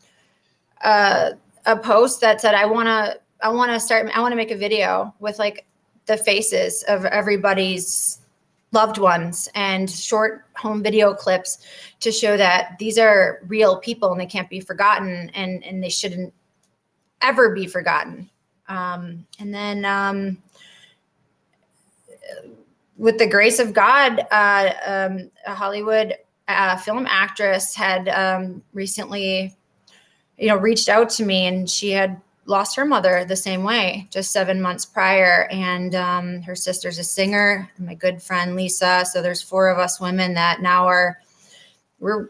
a, a post that said, I want to, I want to start, I want to make a video with like the faces of everybody's loved ones and short home video clips to show that these are real people and they can't be forgotten and and they shouldn't ever be forgotten. Um, and then um, with the grace of God, uh, um, a Hollywood uh, film actress had um, recently, you know, reached out to me, and she had lost her mother the same way, just seven months prior. And um, her sister's a singer, my good friend Lisa. So there's four of us women that now are we're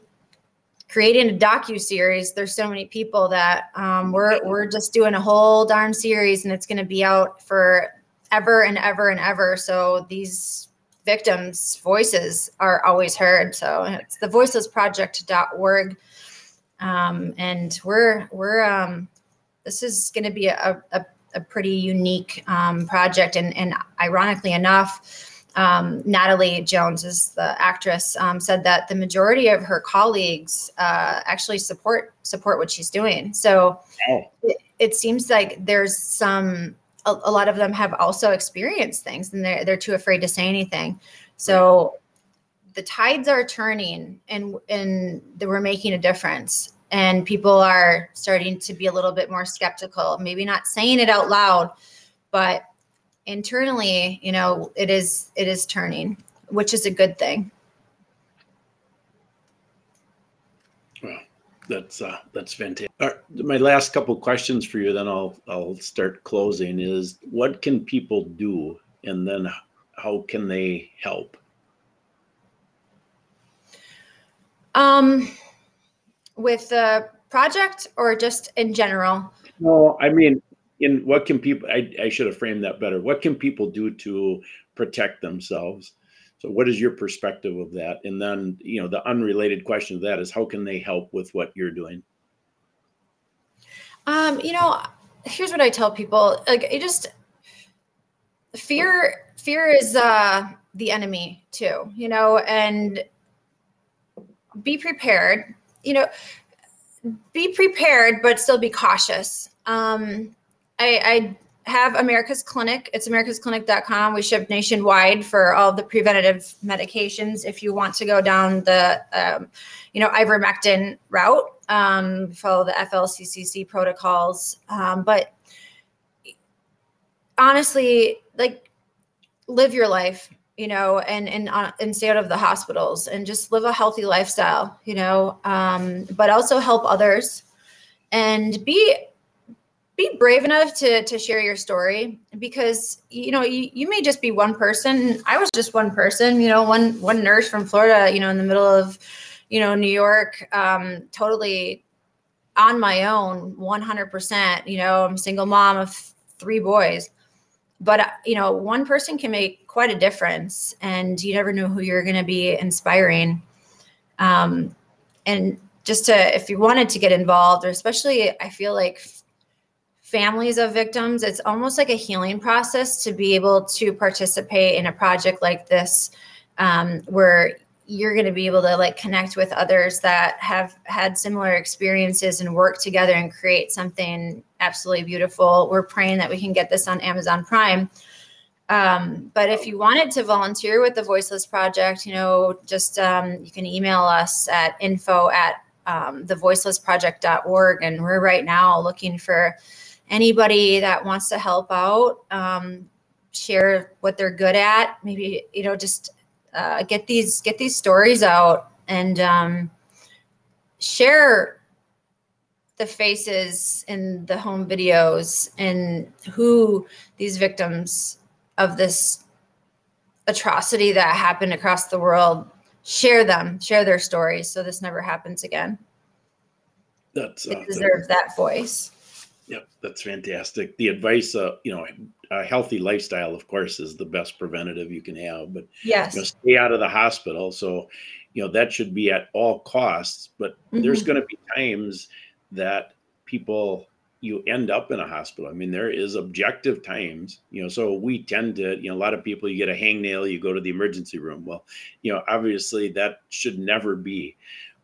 creating a docu series. There's so many people that um, we're we're just doing a whole darn series, and it's going to be out for ever and ever and ever. So these victims' voices are always heard. So it's the voicelessproject.org. Um, and we're, we're, um, this is going to be a, a, a, pretty unique um, project. And, and ironically enough, um, Natalie Jones is the actress um, said that the majority of her colleagues uh, actually support support what she's doing. So oh. it, it, seems like there's some a, a, lot of them have also experienced things and they're, they're too afraid to say anything. So the tides are turning and, and we're making a difference and people are starting to be a little bit more skeptical, maybe not saying it out loud, but internally, you know, it is, it is turning, which is a good thing. Well, that's uh, that's fantastic. Right, my last couple questions for you, then I'll I'll start closing. Is what can people do, and then how can they help? Um, with the project or just in general? No, I mean, in what can people? I I should have framed that better. What can people do to protect themselves? So, what is your perspective of that? And then, you know, the unrelated question to that is how can they help with what you're doing? Um, you know, here's what I tell people: like, it just fear. Fear is uh, the enemy too. You know, and be prepared. You know, be prepared, but still be cautious. Um, I, I have America's Clinic. It's americasclinic.com. We ship nationwide for all the preventative medications. If you want to go down the, um, you know, ivermectin route, um, follow the FLCCC protocols. Um, but honestly, like, live your life, you know, and and uh, and stay out of the hospitals and just live a healthy lifestyle, you know. Um, but also help others and be be brave enough to to share your story because you know you, you may just be one person i was just one person you know one one nurse from florida you know in the middle of you know new york um, totally on my own 100% you know i'm single mom of three boys but uh, you know one person can make quite a difference and you never know who you're going to be inspiring. Um, and just to if you wanted to get involved or especially i feel like families of victims, it's almost like a healing process to be able to participate in a project like this, um, where you're going to be able to like connect with others that have had similar experiences and work together and create something absolutely beautiful. We're praying that we can get this on Amazon Prime. Um, but if you wanted to volunteer with the Voiceless Project, you know, just um, you can email us at info at um, thevoicelessproject.org. And we're right now looking for anybody that wants to help out, um, share what they're good at, maybe, you know, just uh, get these get these stories out and um, share the faces in the home videos and who these victims of this atrocity that happened across the world share them share their stories so this never happens again. That's it uh, deserves that voice Yep, that's fantastic. The advice, uh, you know, a healthy lifestyle, of course, is the best preventative you can have. But Yes. you know, stay out of the hospital. So, you know, that should be at all costs. But there's Mhm. going to be times that people you end up in a hospital. I mean, there is objective times, you know. So we tend to, you know, a lot of people you get a hangnail, you go to the emergency room. Well, you know, obviously that should never be.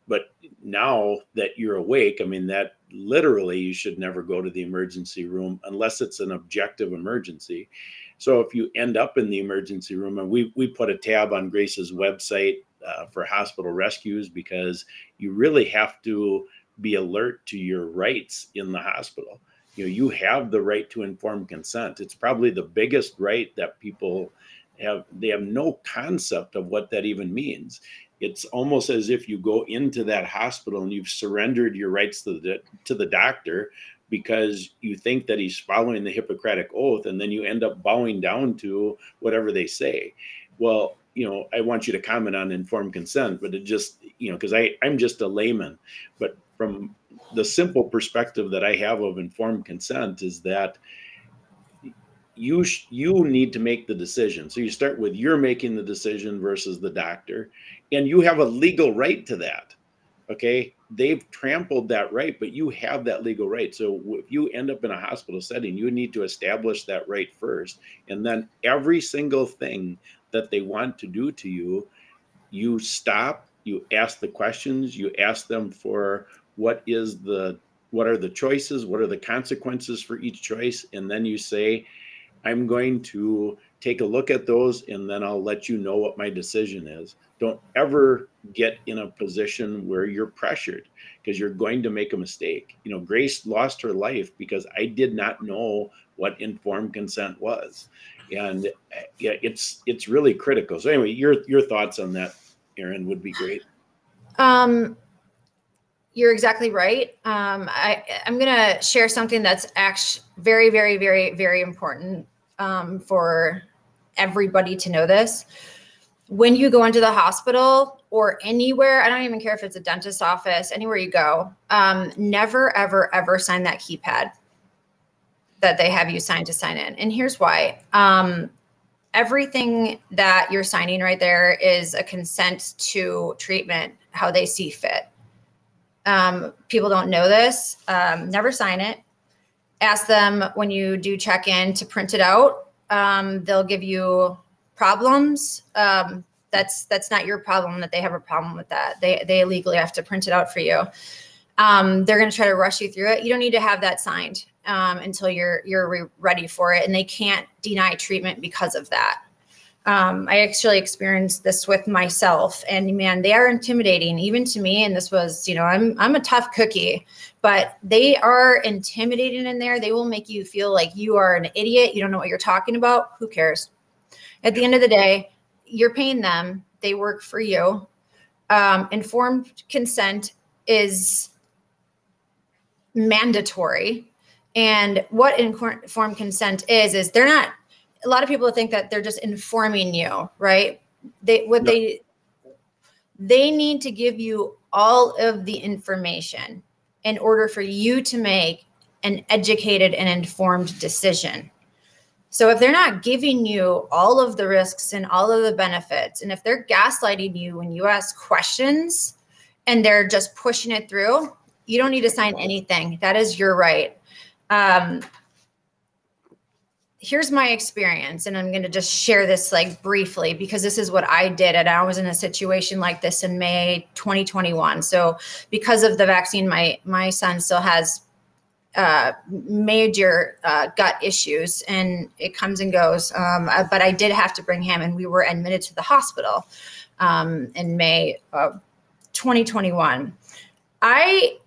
But now that you're awake, I mean, that literally you should never go to the emergency room unless it's an objective emergency. So if you end up in the emergency room, and we we put a tab on Grace's website uh, for hospital rescues because you really have to be alert to your rights in the hospital. You know, you have the right to informed consent. It's probably the biggest right that people have. They have no concept of what that even means. It's almost as if you go into that hospital and you've surrendered your rights to the to the doctor because you think that he's following the Hippocratic oath, and then you end up bowing down to whatever they say. Well, you know, I want you to comment on informed consent, but it just, you know, because I I'm just a layman, but from the simple perspective that I have of informed consent is that you sh- you need to make the decision. So you start with you're making the decision versus the doctor, and you have a legal right to that. Okay, they've trampled that right, but you have that legal right. So if you end up in a hospital setting, you need to establish that right first, and then every single thing that they want to do to you, you stop. You ask the questions. You ask them for what is the what are the choices, what are the consequences for each choice, and then you say, I'm going to take a look at those and then I'll let you know what my decision is. Don't ever get in a position where you're pressured because you're going to make a mistake. You know, Grace lost her life because I did not know what informed consent was. And uh, yeah, it's it's really critical. So anyway, your your thoughts on that, Erin, would be great. Um, you're exactly right. Um, I, I'm going to share something that's actually very, very, very, very important um, for everybody to know this. When you go into the hospital or anywhere, I don't even care if it's a dentist's office, anywhere you go, um, never, ever, ever sign that keypad that they have you sign to sign in. And here's why. Um, everything that you're signing right there is a consent to treatment, how they see fit. Um, people don't know this. Um, never sign it. Ask them when you do check in to print it out. Um, they'll give you problems. Um, that's that's not your problem that they have a problem with that. They they legally have to print it out for you. Um, they're going to try to rush you through it. You don't need to have that signed um, until you're you're re- ready for it, and they can't deny treatment because of that. Um, I actually experienced this with myself, and man, they are intimidating, even to me. And this was, you know, I'm I'm a tough cookie, but they are intimidating in there. They will make you feel like you are an idiot. You don't know what you're talking about. Who cares? At the end of the day, you're paying them. They work for you. Um, informed consent is mandatory. And what informed consent is is they're not a lot of people think that they're just informing you, right? They what No. they they need to give you all of the information in order for you to make an educated and informed decision. So if they're not giving you all of the risks and all of the benefits, and if they're gaslighting you when you ask questions and they're just pushing it through, you don't need to sign anything. That is your right. Um, here's my experience and i'm going to just share this like briefly because this is what i did and i was in a situation like this in may 2021 so because of the vaccine my my son still has uh, major uh, gut issues and it comes and goes um, uh, but i did have to bring him and we were admitted to the hospital um, in may of 2021 i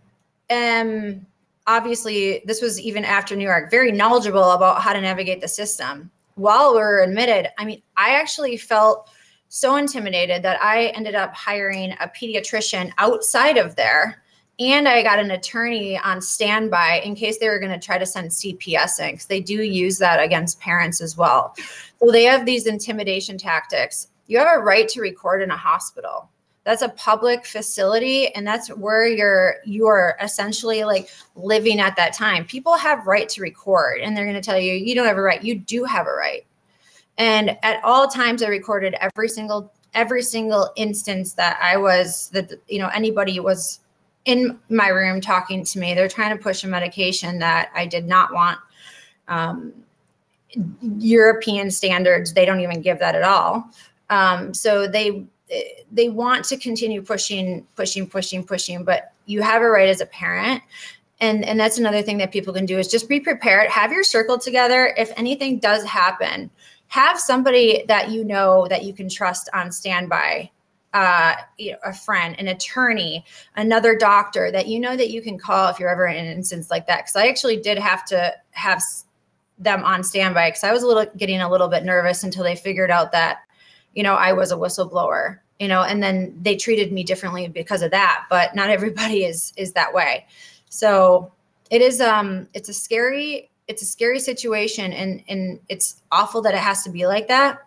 am obviously this was even after New York, very knowledgeable about how to navigate the system. While we are admitted, I mean, I actually felt so intimidated that I ended up hiring a pediatrician outside of there. And I got an attorney on standby in case they were going to try to send CPS in, because they do use that against parents as well. So they have these intimidation tactics. You have a right to record in a hospital that's a public facility and that's where you're you're essentially like living at that time people have right to record and they're going to tell you you don't have a right you do have a right and at all times i recorded every single every single instance that i was that you know anybody was in my room talking to me they're trying to push a medication that i did not want. Um, european standards they don't even give that at all. Um, so they they want to continue pushing pushing pushing pushing but you have a right as a parent. And and that's another thing that people can do is just be prepared. Have your circle together. If anything does happen have somebody that you know that you can trust on standby uh, you know, a friend, an attorney, another doctor that you know that you can call if you're ever in an instance like that. Because I actually did have to have them on standby because I was a little getting a little bit nervous until they figured out that you know, I was a whistleblower, you know, and then they treated me differently because of that, but not [laughs] everybody is is that way. So it is um it's a scary it's a scary situation and and it's awful that it has to be like that.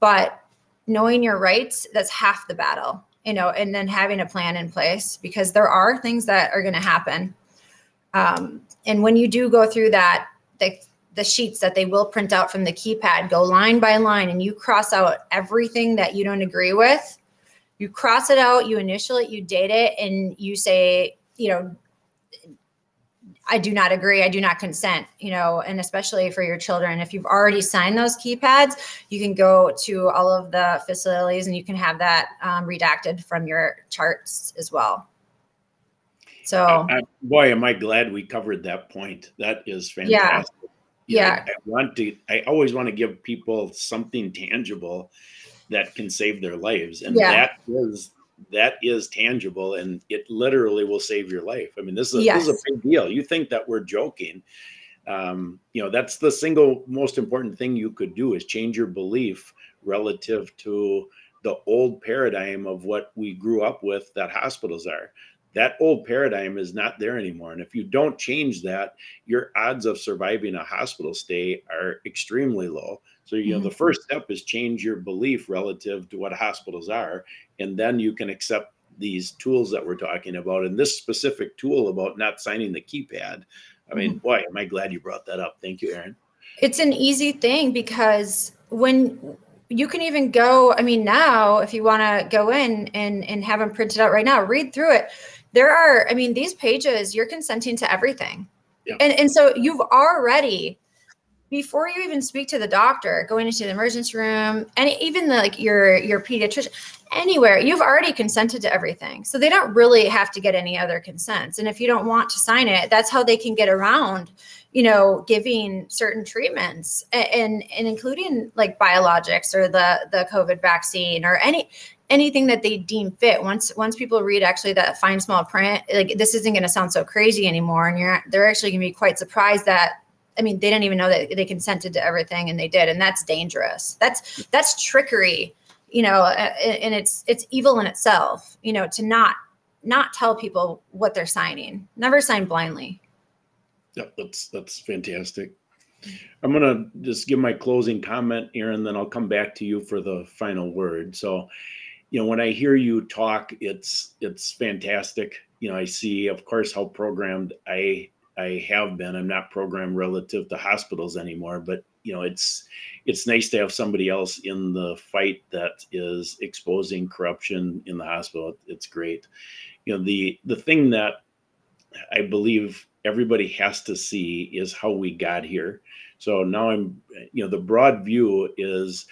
But knowing your rights, that's half the battle, you know, and then having a plan in place because there are things that are going to happen. Um, and when you do go through that, the the sheets that they will print out from the keypad go line by line and you cross out everything that you don't agree with you cross it out you initial it you date it and you say you know i do not agree i do not consent you know and especially for your children if you've already signed those keypads you can go to all of the facilities and you can have that um, redacted from your charts as well so I, I, boy am i glad we covered that point that is fantastic yeah yeah. I, I want to, I always want to give people something tangible that can save their lives. And Yeah. that is, that is tangible and it literally will save your life. I mean, this is, a, this is a big deal. You think that we're joking. Um, you know, that's the single most important thing you could do is change your belief relative to the old paradigm of what we grew up with that hospitals are. That old paradigm is not there anymore. And if you don't change that, your odds of surviving a hospital stay are extremely low. So, you know, the Mhm. first step is change your belief relative to what hospitals are, and then you can accept these tools that we're talking about. And this specific tool about not signing the keypad, I mean, mm-hmm. boy, am I glad you brought that up. Thank you, Erin. it's an easy thing because when you can even go i mean now if you want to go in and and have them printed out right now read through it there are i mean these pages you're consenting to everything Yeah. and and so you've already before you even speak to the doctor going into the emergency room and even the, like your your pediatrician anywhere you've already consented to everything. So they don't really have to get any other consents. And if you don't want to sign it that's how they can get around you know giving certain treatments a- and and including like biologics or the the covid vaccine or any anything that they deem fit. Once once people read actually that fine small print like this isn't going to sound so crazy anymore and you're they're actually going to be quite surprised that i mean they didn't even know that they consented to everything and they did and that's dangerous that's that's trickery you know and it's it's evil in itself you know to not not tell people what they're signing never sign blindly Yep, that's that's fantastic. I'm gonna just give my closing comment, Erin, then I'll come back to you for the final word. So, you know, when I hear you talk, it's it's fantastic. You know, I see, of course, how programmed I I have been. I'm not programmed relative to hospitals anymore, but you know, it's it's nice to have somebody else in the fight that is exposing corruption in the hospital. It's great. You know, the the thing that I believe everybody has to see is how we got here. So now I'm, you know, the broad view is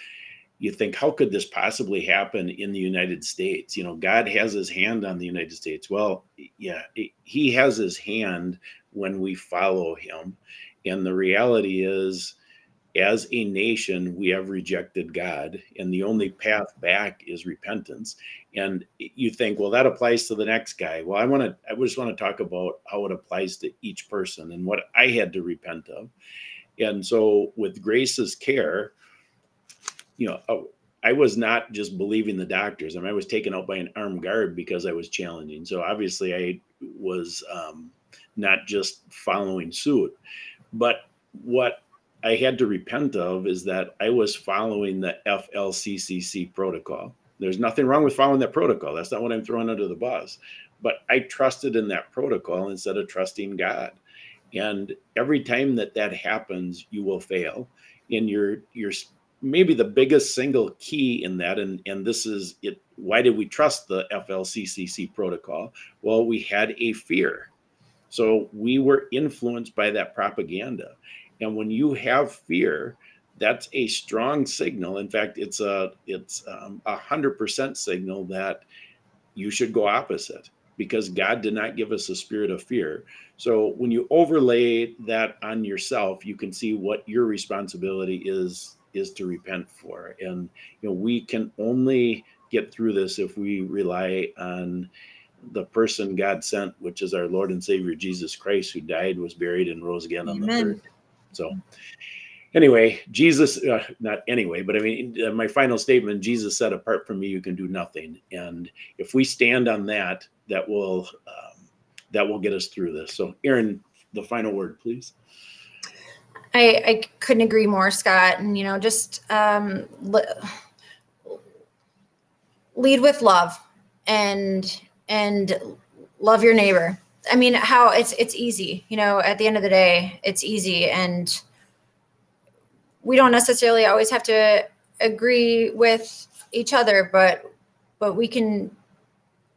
you think, how could this possibly happen in the United States? You know, God has his hand on the United States. Well, yeah, he has his hand when we follow him. And the reality is, as a nation, we have rejected God, and the only path back is repentance. And you think, well, that applies to the next guy. Well, I want to, I just want to talk about how it applies to each person and what I had to repent of. And so, with Grace's care, you know, oh, I was not just believing the doctors. I mean, I was taken out by an armed guard because I was challenging. So obviously, I was um, not just following suit. But what I had to repent of is that I was following the FLCCC protocol. There's nothing wrong with following that protocol. That's not what I'm throwing under the bus. But I trusted in that protocol instead of trusting God. And every time that that happens, you will fail. And you're you're maybe the biggest single key in that, and and this is it. Why did we trust the FLCCC protocol? Well, we had a fear. So we were influenced by that propaganda. And when you have fear, that's a strong signal. In fact, it's a it's um, a hundred percent signal that you should go opposite because God did not give us a spirit of fear. So when you overlay that on yourself, you can see what your responsibility is is to repent for. And you know, we can only get through this if we rely on the person God sent, which is our Lord and Savior Jesus Christ, who died, was buried, and rose again on Amen. the third. So, anyway, Jesus, uh, not anyway, but I mean, uh, my final statement Jesus said, Apart from me, you can do nothing. And if we stand on that, that will. Um, that will get us through this. So, Erin, the final word, please. I, I couldn't agree more, Scott. And you know, just um, lead with love, and and love your neighbor. I mean, how it's it's easy. You know, at the end of the day, it's easy, and we don't necessarily always have to agree with each other, but but we can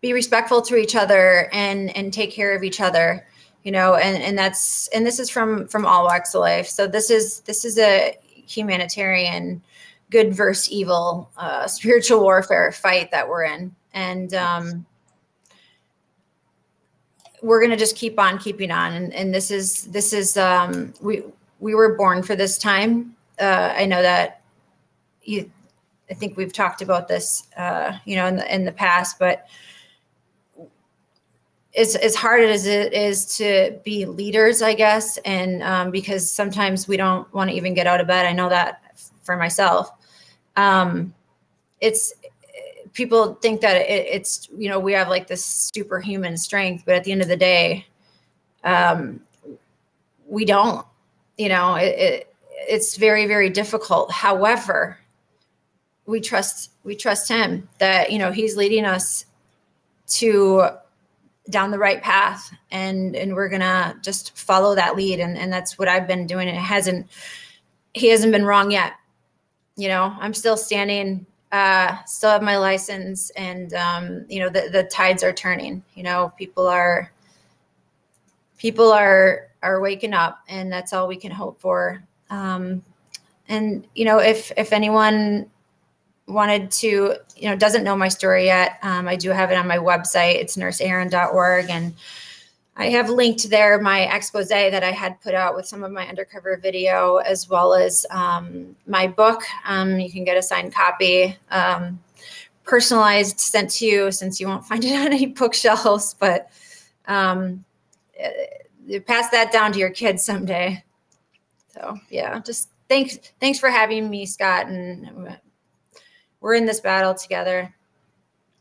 be respectful to each other and and take care of each other you know and and that's and this is from from all walks of life so this is this is a humanitarian good versus evil uh, [laughs] spiritual warfare fight that we're in and um we're going to just keep on keeping on and, and this is this is um we we were born for this time uh i know that you i think we've talked about this uh you know in the in the past but as, as hard as it is to be leaders, I guess, and um, because sometimes we don't want to even get out of bed. I know that for myself. Um, it's people think that it, it's you know we have like this superhuman strength, but at the end of the day, um, we don't. You know, it, it it's very very difficult. However, we trust we trust him that you know he's leading us to down the right path and and we're gonna just follow that lead and and that's what i've been doing and it hasn't he hasn't been wrong yet you know i'm still standing uh still have my license and um you know the the tides are turning you know people are people are are waking up and that's all we can hope for um and you know if if anyone wanted to, you know, doesn't know my story yet, um, I do have it on my website. It's nurseerin.org. And I have linked there my expose that I had put out with some of my undercover video, as well as um, my book. Um, you can get a signed copy, um, personalized, sent to you, since you won't find it [laughs] on any bookshelves. But um, uh, pass that down to your kids someday. So yeah, just thanks thanks for having me, Scott, and we're in this battle together.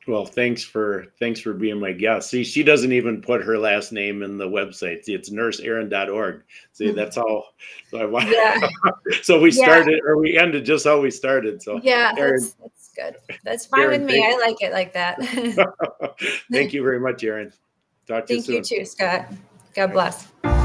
Well, thanks for thanks for being my guest. See, she doesn't even put her last name in the website. See, it's nurseerin.org. See, mm-hmm. that's all. [laughs] So I want. Yeah. [laughs] so we started yeah. or we ended just how we started. So yeah, Erin, that's, that's good. That's fine Erin, with me. I like it like that. [laughs] thank you very much, Erin. Talk to thank you soon. Thank you too, Scott. God bless.